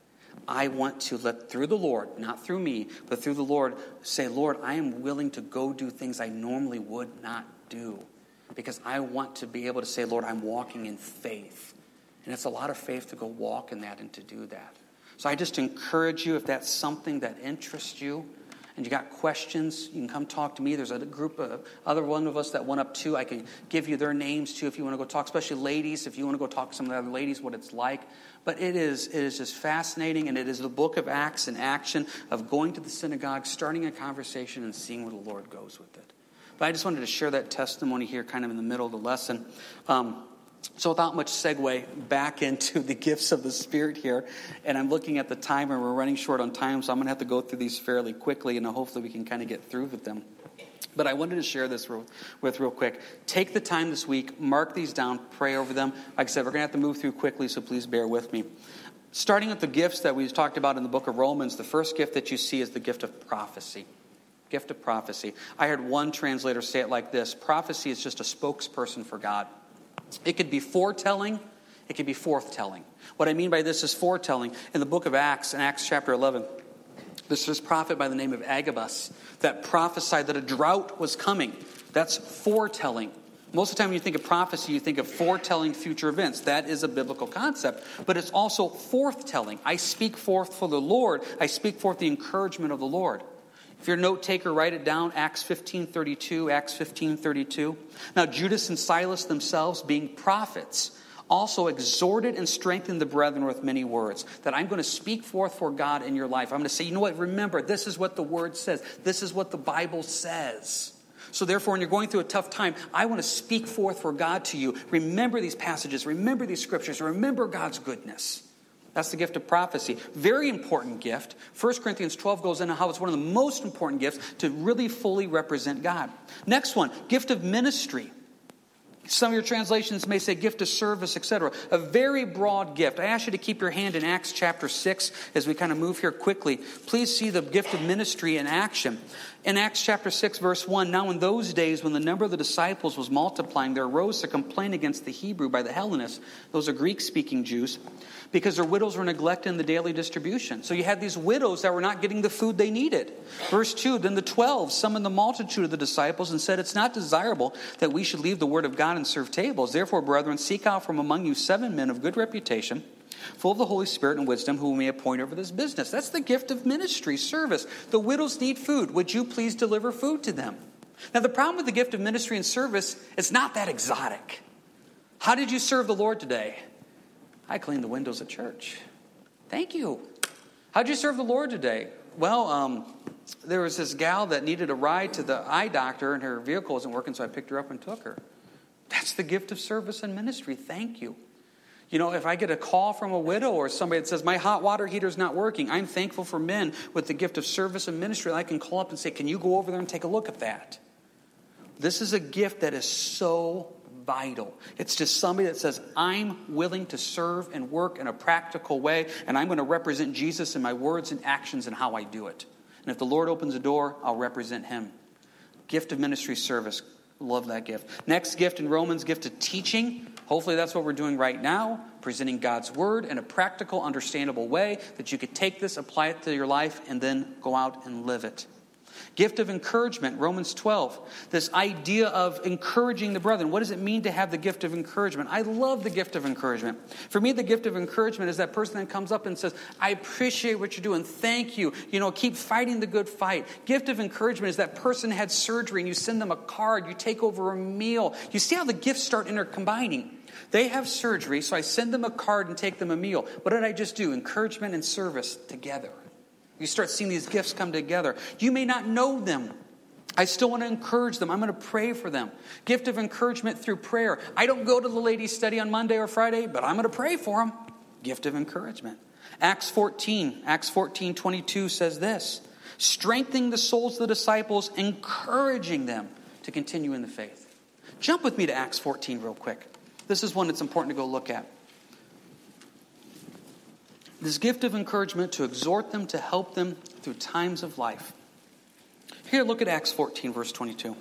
I want to let through the Lord, not through me, but through the Lord, say, Lord, I am willing to go do things I normally would not do because I want to be able to say, Lord, I'm walking in faith. And it's a lot of faith to go walk in that and to do that. So I just encourage you, if that's something that interests you, and you got questions, you can come talk to me. There's a group of other one of us that went up too. I can give you their names too if you want to go talk, especially ladies, if you want to go talk to some of the other ladies what it's like. But it is, it is just fascinating, and it is the book of Acts in action of going to the synagogue, starting a conversation, and seeing where the Lord goes with it. But I just wanted to share that testimony here, kind of in the middle of the lesson. Um, so, without much segue, back into the gifts of the Spirit here. And I'm looking at the time, and we're running short on time, so I'm going to have to go through these fairly quickly, and hopefully we can kind of get through with them. But I wanted to share this with real quick. Take the time this week, mark these down, pray over them. Like I said, we're going to have to move through quickly, so please bear with me. Starting with the gifts that we talked about in the book of Romans, the first gift that you see is the gift of prophecy. Gift of prophecy. I heard one translator say it like this prophecy is just a spokesperson for God. It could be foretelling, it could be forthtelling. What I mean by this is foretelling. In the book of Acts, in Acts chapter 11, there's this is prophet by the name of Agabus that prophesied that a drought was coming. That's foretelling. Most of the time, when you think of prophecy, you think of foretelling future events. That is a biblical concept, but it's also forthtelling. I speak forth for the Lord, I speak forth the encouragement of the Lord. If you're a note taker, write it down. Acts 15:32, Acts 15:32. Now Judas and Silas themselves, being prophets, also exhorted and strengthened the brethren with many words. That I'm going to speak forth for God in your life. I'm going to say, you know what? Remember, this is what the word says. This is what the Bible says. So, therefore, when you're going through a tough time, I want to speak forth for God to you. Remember these passages, remember these scriptures, remember God's goodness. That's the gift of prophecy. Very important gift. 1 Corinthians 12 goes into how it's one of the most important gifts to really fully represent God. Next one, gift of ministry. Some of your translations may say gift of service, etc. A very broad gift. I ask you to keep your hand in Acts chapter 6 as we kind of move here quickly. Please see the gift of ministry in action. In Acts chapter 6, verse 1, now in those days when the number of the disciples was multiplying, there arose a complaint against the Hebrew by the Hellenists, those are Greek speaking Jews, because their widows were neglecting the daily distribution. So you had these widows that were not getting the food they needed. Verse 2, then the twelve summoned the multitude of the disciples and said, It's not desirable that we should leave the word of God and serve tables. Therefore, brethren, seek out from among you seven men of good reputation full of the Holy Spirit and wisdom, who we may appoint over this business. That's the gift of ministry, service. The widows need food. Would you please deliver food to them? Now, the problem with the gift of ministry and service, it's not that exotic. How did you serve the Lord today? I cleaned the windows at church. Thank you. How'd you serve the Lord today? Well, um, there was this gal that needed a ride to the eye doctor, and her vehicle wasn't working, so I picked her up and took her. That's the gift of service and ministry. Thank you. You know, if I get a call from a widow or somebody that says, My hot water heater's not working, I'm thankful for men with the gift of service and ministry. I can call up and say, Can you go over there and take a look at that? This is a gift that is so vital. It's just somebody that says, I'm willing to serve and work in a practical way, and I'm going to represent Jesus in my words and actions and how I do it. And if the Lord opens a door, I'll represent him. Gift of ministry service. Love that gift. Next gift in Romans, gift of teaching. Hopefully, that's what we're doing right now, presenting God's word in a practical, understandable way that you could take this, apply it to your life, and then go out and live it. Gift of encouragement, Romans 12. This idea of encouraging the brethren. What does it mean to have the gift of encouragement? I love the gift of encouragement. For me, the gift of encouragement is that person that comes up and says, I appreciate what you're doing. Thank you. You know, keep fighting the good fight. Gift of encouragement is that person had surgery and you send them a card, you take over a meal. You see how the gifts start intercombining. They have surgery, so I send them a card and take them a meal. What did I just do? Encouragement and service together. You start seeing these gifts come together. You may not know them. I still want to encourage them. I'm going to pray for them. Gift of encouragement through prayer. I don't go to the ladies' study on Monday or Friday, but I'm going to pray for them. Gift of encouragement. Acts 14, Acts 14, 22 says this strengthening the souls of the disciples, encouraging them to continue in the faith. Jump with me to Acts 14 real quick. This is one that's important to go look at this gift of encouragement to exhort them, to help them through times of life. Here, look at Acts 14, verse 22.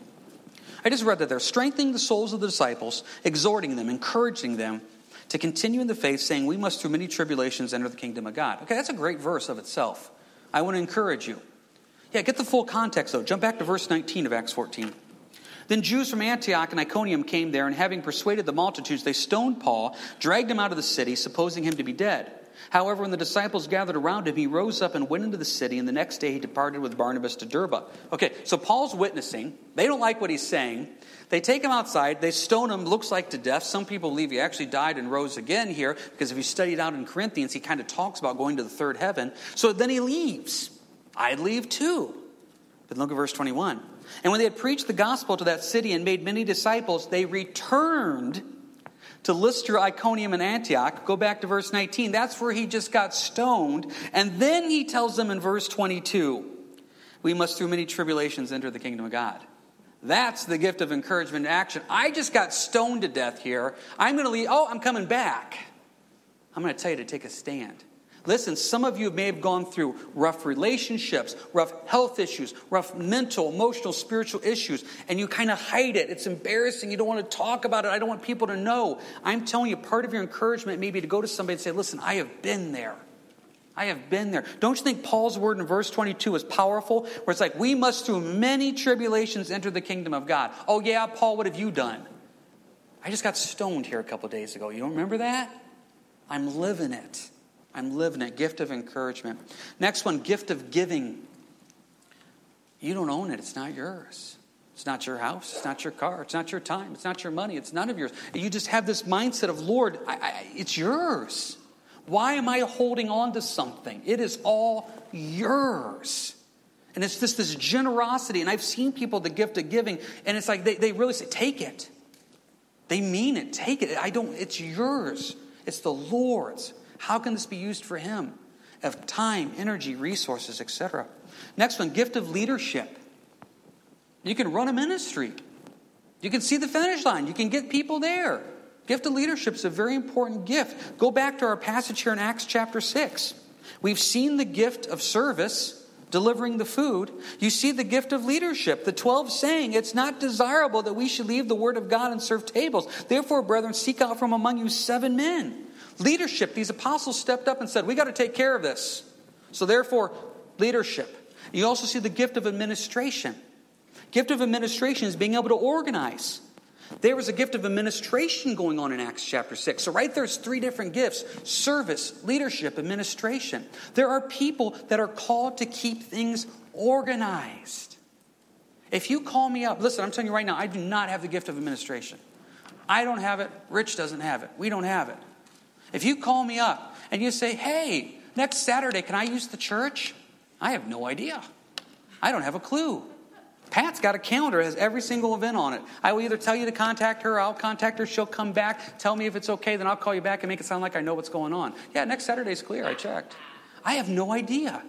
I just read that they're strengthening the souls of the disciples, exhorting them, encouraging them to continue in the faith, saying, We must through many tribulations enter the kingdom of God. Okay, that's a great verse of itself. I want to encourage you. Yeah, get the full context though. Jump back to verse 19 of Acts 14. Then Jews from Antioch and Iconium came there, and having persuaded the multitudes, they stoned Paul, dragged him out of the city, supposing him to be dead. However, when the disciples gathered around him, he rose up and went into the city, and the next day he departed with Barnabas to Derbe. Okay, so Paul's witnessing. They don't like what he's saying. They take him outside, they stone him, looks like to death. Some people believe he actually died and rose again here, because if you study it out in Corinthians, he kind of talks about going to the third heaven. So then he leaves. I'd leave too. But look at verse 21. And when they had preached the gospel to that city and made many disciples, they returned to Lystra, Iconium, and Antioch. Go back to verse 19. That's where he just got stoned. And then he tells them in verse 22 we must through many tribulations enter the kingdom of God. That's the gift of encouragement and action. I just got stoned to death here. I'm going to leave. Oh, I'm coming back. I'm going to tell you to take a stand. Listen, some of you may have gone through rough relationships, rough health issues, rough mental, emotional, spiritual issues, and you kind of hide it. It's embarrassing. You don't want to talk about it. I don't want people to know. I'm telling you, part of your encouragement may be to go to somebody and say, Listen, I have been there. I have been there. Don't you think Paul's word in verse 22 is powerful? Where it's like, we must through many tribulations enter the kingdom of God. Oh, yeah, Paul, what have you done? I just got stoned here a couple days ago. You don't remember that? I'm living it. I'm living it. Gift of encouragement. Next one, gift of giving. You don't own it, it's not yours. It's not your house. It's not your car. It's not your time. It's not your money. It's none of yours. You just have this mindset of, Lord, I, I, it's yours. Why am I holding on to something? It is all yours. And it's just this generosity. And I've seen people the gift of giving, and it's like they, they really say, take it. They mean it. Take it. I don't, it's yours. It's the Lord's. How can this be used for Him? Of time, energy, resources, etc. Next one, gift of leadership. You can run a ministry. You can see the finish line. You can get people there. Gift of leadership is a very important gift. Go back to our passage here in Acts chapter 6. We've seen the gift of service, delivering the food. You see the gift of leadership. The 12 saying, It's not desirable that we should leave the word of God and serve tables. Therefore, brethren, seek out from among you seven men Leadership, these apostles stepped up and said, We got to take care of this. So, therefore, leadership. You also see the gift of administration. Gift of administration is being able to organize. There was a gift of administration going on in Acts chapter 6. So, right there's three different gifts service, leadership, administration. There are people that are called to keep things organized. If you call me up, listen, I'm telling you right now, I do not have the gift of administration. I don't have it. Rich doesn't have it. We don't have it. If you call me up and you say, hey, next Saturday, can I use the church? I have no idea. I don't have a clue. Pat's got a calendar has every single event on it. I will either tell you to contact her, I'll contact her, she'll come back, tell me if it's okay, then I'll call you back and make it sound like I know what's going on. Yeah, next Saturday's clear, I checked. I have no idea.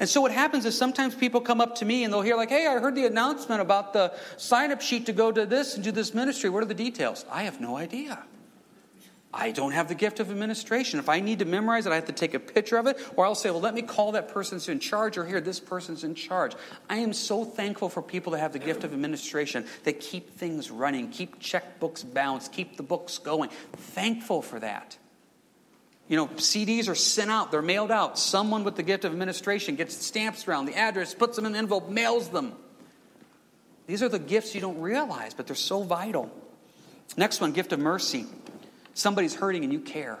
And so what happens is sometimes people come up to me and they'll hear, like, hey, I heard the announcement about the sign up sheet to go to this and do this ministry. What are the details? I have no idea. I don't have the gift of administration. If I need to memorize it, I have to take a picture of it, or I'll say, well, let me call that person who's in charge, or here, this person's in charge. I am so thankful for people that have the gift of administration that keep things running, keep checkbooks balanced, keep the books going. Thankful for that. You know, CDs are sent out, they're mailed out. Someone with the gift of administration gets stamps around the address, puts them in the envelope, mails them. These are the gifts you don't realize, but they're so vital. Next one, gift of mercy. Somebody's hurting and you care.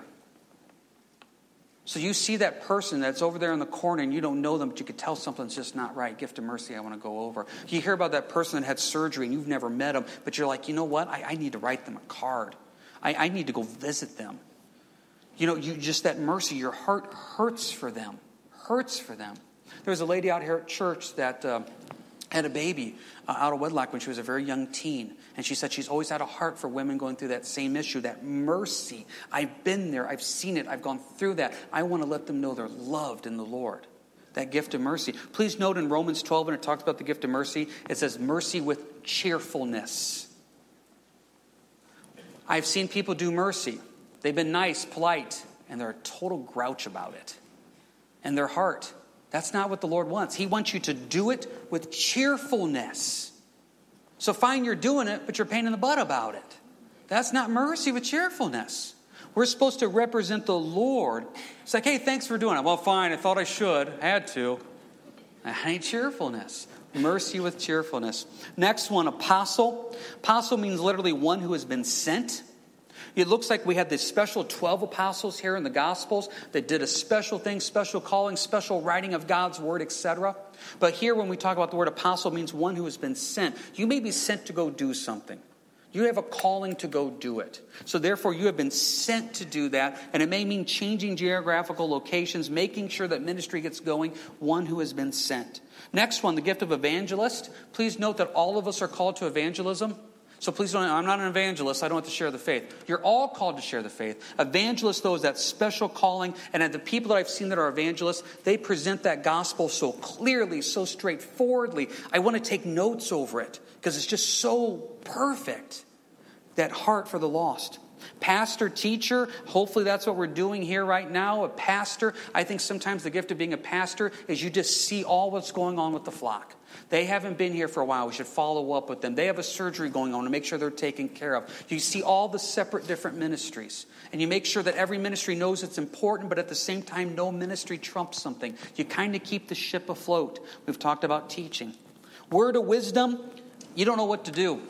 So you see that person that's over there in the corner and you don't know them, but you could tell something's just not right. Gift of mercy, I want to go over. You hear about that person that had surgery and you've never met them, but you're like, you know what? I, I need to write them a card. I, I need to go visit them. You know, you just that mercy, your heart hurts for them, hurts for them. There was a lady out here at church that uh, had a baby uh, out of wedlock when she was a very young teen. And she said she's always had a heart for women going through that same issue, that mercy. I've been there, I've seen it, I've gone through that. I want to let them know they're loved in the Lord. That gift of mercy. Please note in Romans 12, when it talks about the gift of mercy, it says mercy with cheerfulness. I've seen people do mercy. They've been nice, polite, and they're a total grouch about it. And their heart. That's not what the Lord wants. He wants you to do it with cheerfulness. So fine, you're doing it, but you're pain in the butt about it. That's not mercy with cheerfulness. We're supposed to represent the Lord. It's like, hey, thanks for doing it. Well, fine, I thought I should, had to. I need cheerfulness. Mercy with cheerfulness. Next one, apostle. Apostle means literally one who has been sent. It looks like we have the special 12 apostles here in the Gospels that did a special thing, special calling, special writing of God's word, etc. But here, when we talk about the word apostle, means one who has been sent. You may be sent to go do something. You have a calling to go do it. So, therefore, you have been sent to do that, and it may mean changing geographical locations, making sure that ministry gets going, one who has been sent. Next one, the gift of evangelist. Please note that all of us are called to evangelism. So please don't, I'm not an evangelist. I don't have to share the faith. You're all called to share the faith. Evangelists, though, is that special calling. And the people that I've seen that are evangelists, they present that gospel so clearly, so straightforwardly. I want to take notes over it because it's just so perfect. That heart for the lost. Pastor, teacher, hopefully that's what we're doing here right now. A pastor, I think sometimes the gift of being a pastor is you just see all what's going on with the flock. They haven't been here for a while. We should follow up with them. They have a surgery going on to make sure they're taken care of. You see all the separate different ministries. And you make sure that every ministry knows it's important, but at the same time, no ministry trumps something. You kind of keep the ship afloat. We've talked about teaching. Word of wisdom, you don't know what to do.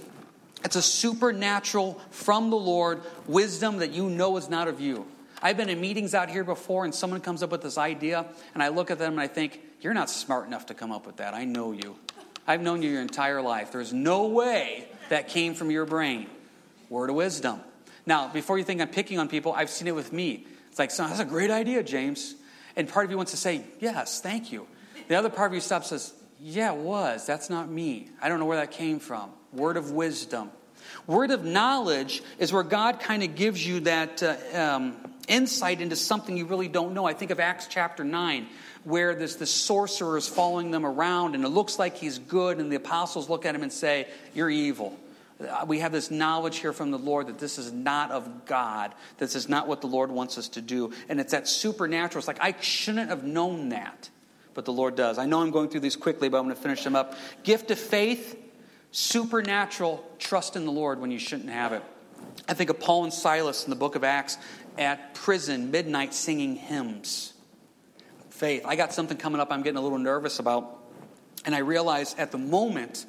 It's a supernatural from the Lord wisdom that you know is not of you. I've been in meetings out here before, and someone comes up with this idea, and I look at them and I think, You're not smart enough to come up with that. I know you. I've known you your entire life. There's no way that came from your brain. Word of wisdom. Now, before you think I'm picking on people, I've seen it with me. It's like, son, that's a great idea, James. And part of you wants to say, yes, thank you. The other part of you stops says, yeah, it was. That's not me. I don't know where that came from. Word of wisdom. Word of knowledge is where God kind of gives you that uh, um, insight into something you really don't know. I think of Acts chapter 9 where this, the sorcerer is following them around and it looks like he's good, and the apostles look at him and say, You're evil. We have this knowledge here from the Lord that this is not of God. This is not what the Lord wants us to do. And it's that supernatural. It's like, I shouldn't have known that, but the Lord does. I know I'm going through these quickly, but I'm going to finish them up. Gift of faith, supernatural trust in the Lord when you shouldn't have it. I think of Paul and Silas in the book of Acts at prison, midnight, singing hymns faith. I got something coming up I'm getting a little nervous about. And I realize at the moment,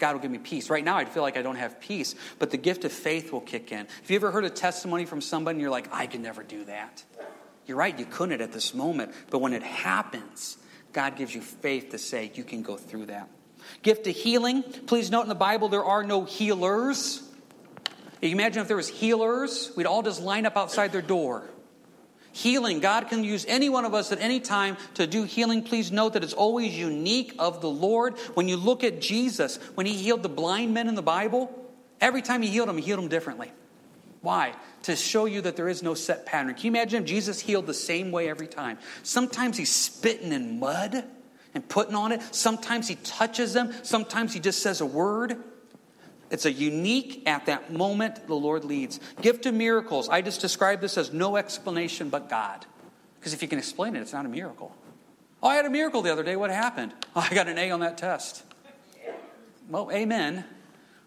God will give me peace. Right now, I feel like I don't have peace, but the gift of faith will kick in. Have you ever heard a testimony from somebody and you're like, I can never do that? You're right, you couldn't at this moment. But when it happens, God gives you faith to say you can go through that. Gift of healing. Please note in the Bible there are no healers. You imagine if there was healers, we'd all just line up outside their door. Healing. God can use any one of us at any time to do healing. Please note that it's always unique of the Lord. When you look at Jesus, when he healed the blind men in the Bible, every time he healed them, he healed them differently. Why? To show you that there is no set pattern. Can you imagine if Jesus healed the same way every time? Sometimes he's spitting in mud and putting on it. Sometimes he touches them. Sometimes he just says a word. It's a unique, at that moment, the Lord leads. Gift of miracles. I just describe this as no explanation but God. Because if you can explain it, it's not a miracle. Oh, I had a miracle the other day. What happened? Oh, I got an A on that test. Well, amen.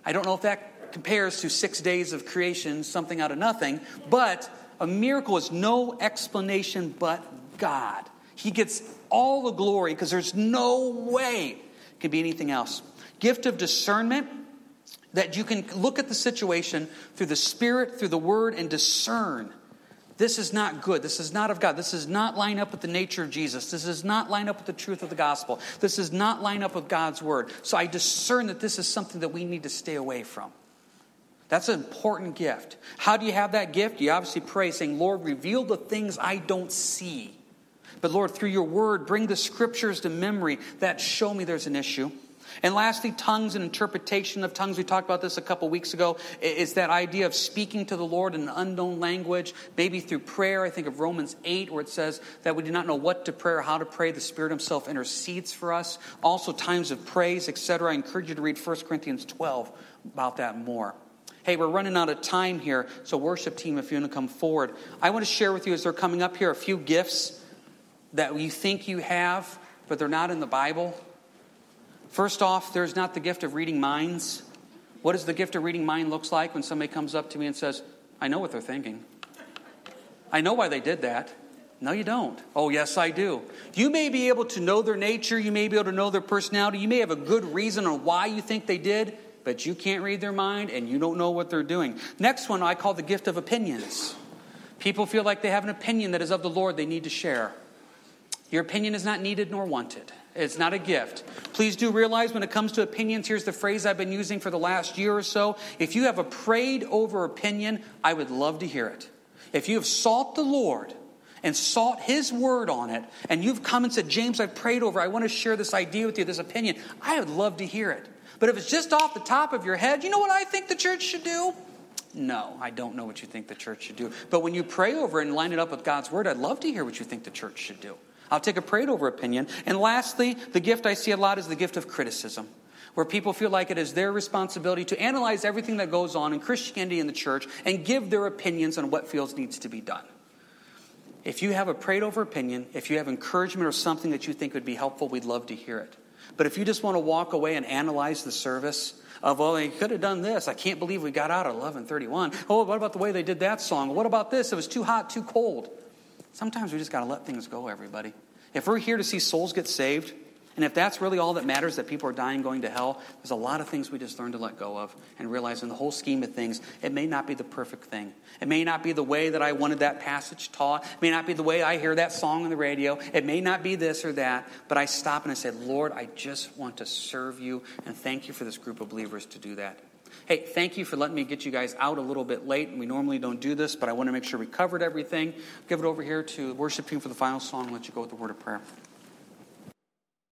I don't know if that compares to six days of creation, something out of nothing, but A miracle is no explanation but God. He gets all the glory because there's no way it could be anything else. Gift of discernment that you can look at the situation through the Spirit, through the Word, and discern. This is not good. This is not of God. This does not line up with the nature of Jesus. This does not line up with the truth of the gospel. This does not line up with God's word. So I discern that this is something that we need to stay away from. That's an important gift. How do you have that gift? You obviously pray, saying, Lord, reveal the things I don't see. But Lord, through your word, bring the scriptures to memory that show me there's an issue. And lastly, tongues and interpretation of tongues. We talked about this a couple weeks ago. Is that idea of speaking to the Lord in an unknown language, maybe through prayer. I think of Romans 8, where it says that we do not know what to pray or how to pray. The Spirit Himself intercedes for us. Also, times of praise, etc. I encourage you to read 1 Corinthians 12 about that more. Hey, we're running out of time here, so worship team, if you want to come forward. I want to share with you as they're coming up here a few gifts that you think you have, but they're not in the Bible. First off, there's not the gift of reading minds. What does the gift of reading mind looks like when somebody comes up to me and says, I know what they're thinking. I know why they did that. No, you don't. Oh, yes, I do. You may be able to know their nature. You may be able to know their personality. You may have a good reason on why you think they did, but you can't read their mind and you don't know what they're doing. Next one I call the gift of opinions. People feel like they have an opinion that is of the Lord they need to share. Your opinion is not needed nor wanted. It's not a gift. Please do realize when it comes to opinions, here's the phrase I've been using for the last year or so. If you have a prayed over opinion, I would love to hear it. If you have sought the Lord and sought His word on it, and you've come and said, James, I've prayed over, I want to share this idea with you, this opinion, I would love to hear it. But if it's just off the top of your head, you know what I think the church should do? No, I don't know what you think the church should do. But when you pray over and line it up with God's word, I'd love to hear what you think the church should do. I'll take a prayed over opinion. And lastly, the gift I see a lot is the gift of criticism, where people feel like it is their responsibility to analyze everything that goes on in Christianity and the church and give their opinions on what feels needs to be done. If you have a prayed over opinion, if you have encouragement or something that you think would be helpful, we'd love to hear it. But if you just want to walk away and analyze the service of, well, they could have done this. I can't believe we got out at 1131. Oh, what about the way they did that song? What about this? It was too hot, too cold. Sometimes we just got to let things go, everybody. If we're here to see souls get saved, and if that's really all that matters, that people are dying going to hell, there's a lot of things we just learn to let go of and realize in the whole scheme of things, it may not be the perfect thing. It may not be the way that I wanted that passage taught. It may not be the way I hear that song on the radio. It may not be this or that. But I stop and I say, Lord, I just want to serve you and thank you for this group of believers to do that. Hey, thank you for letting me get you guys out a little bit late. We normally don't do this, but I want to make sure we covered everything. Give it over here to the worship team for the final song and let you go with the word of prayer.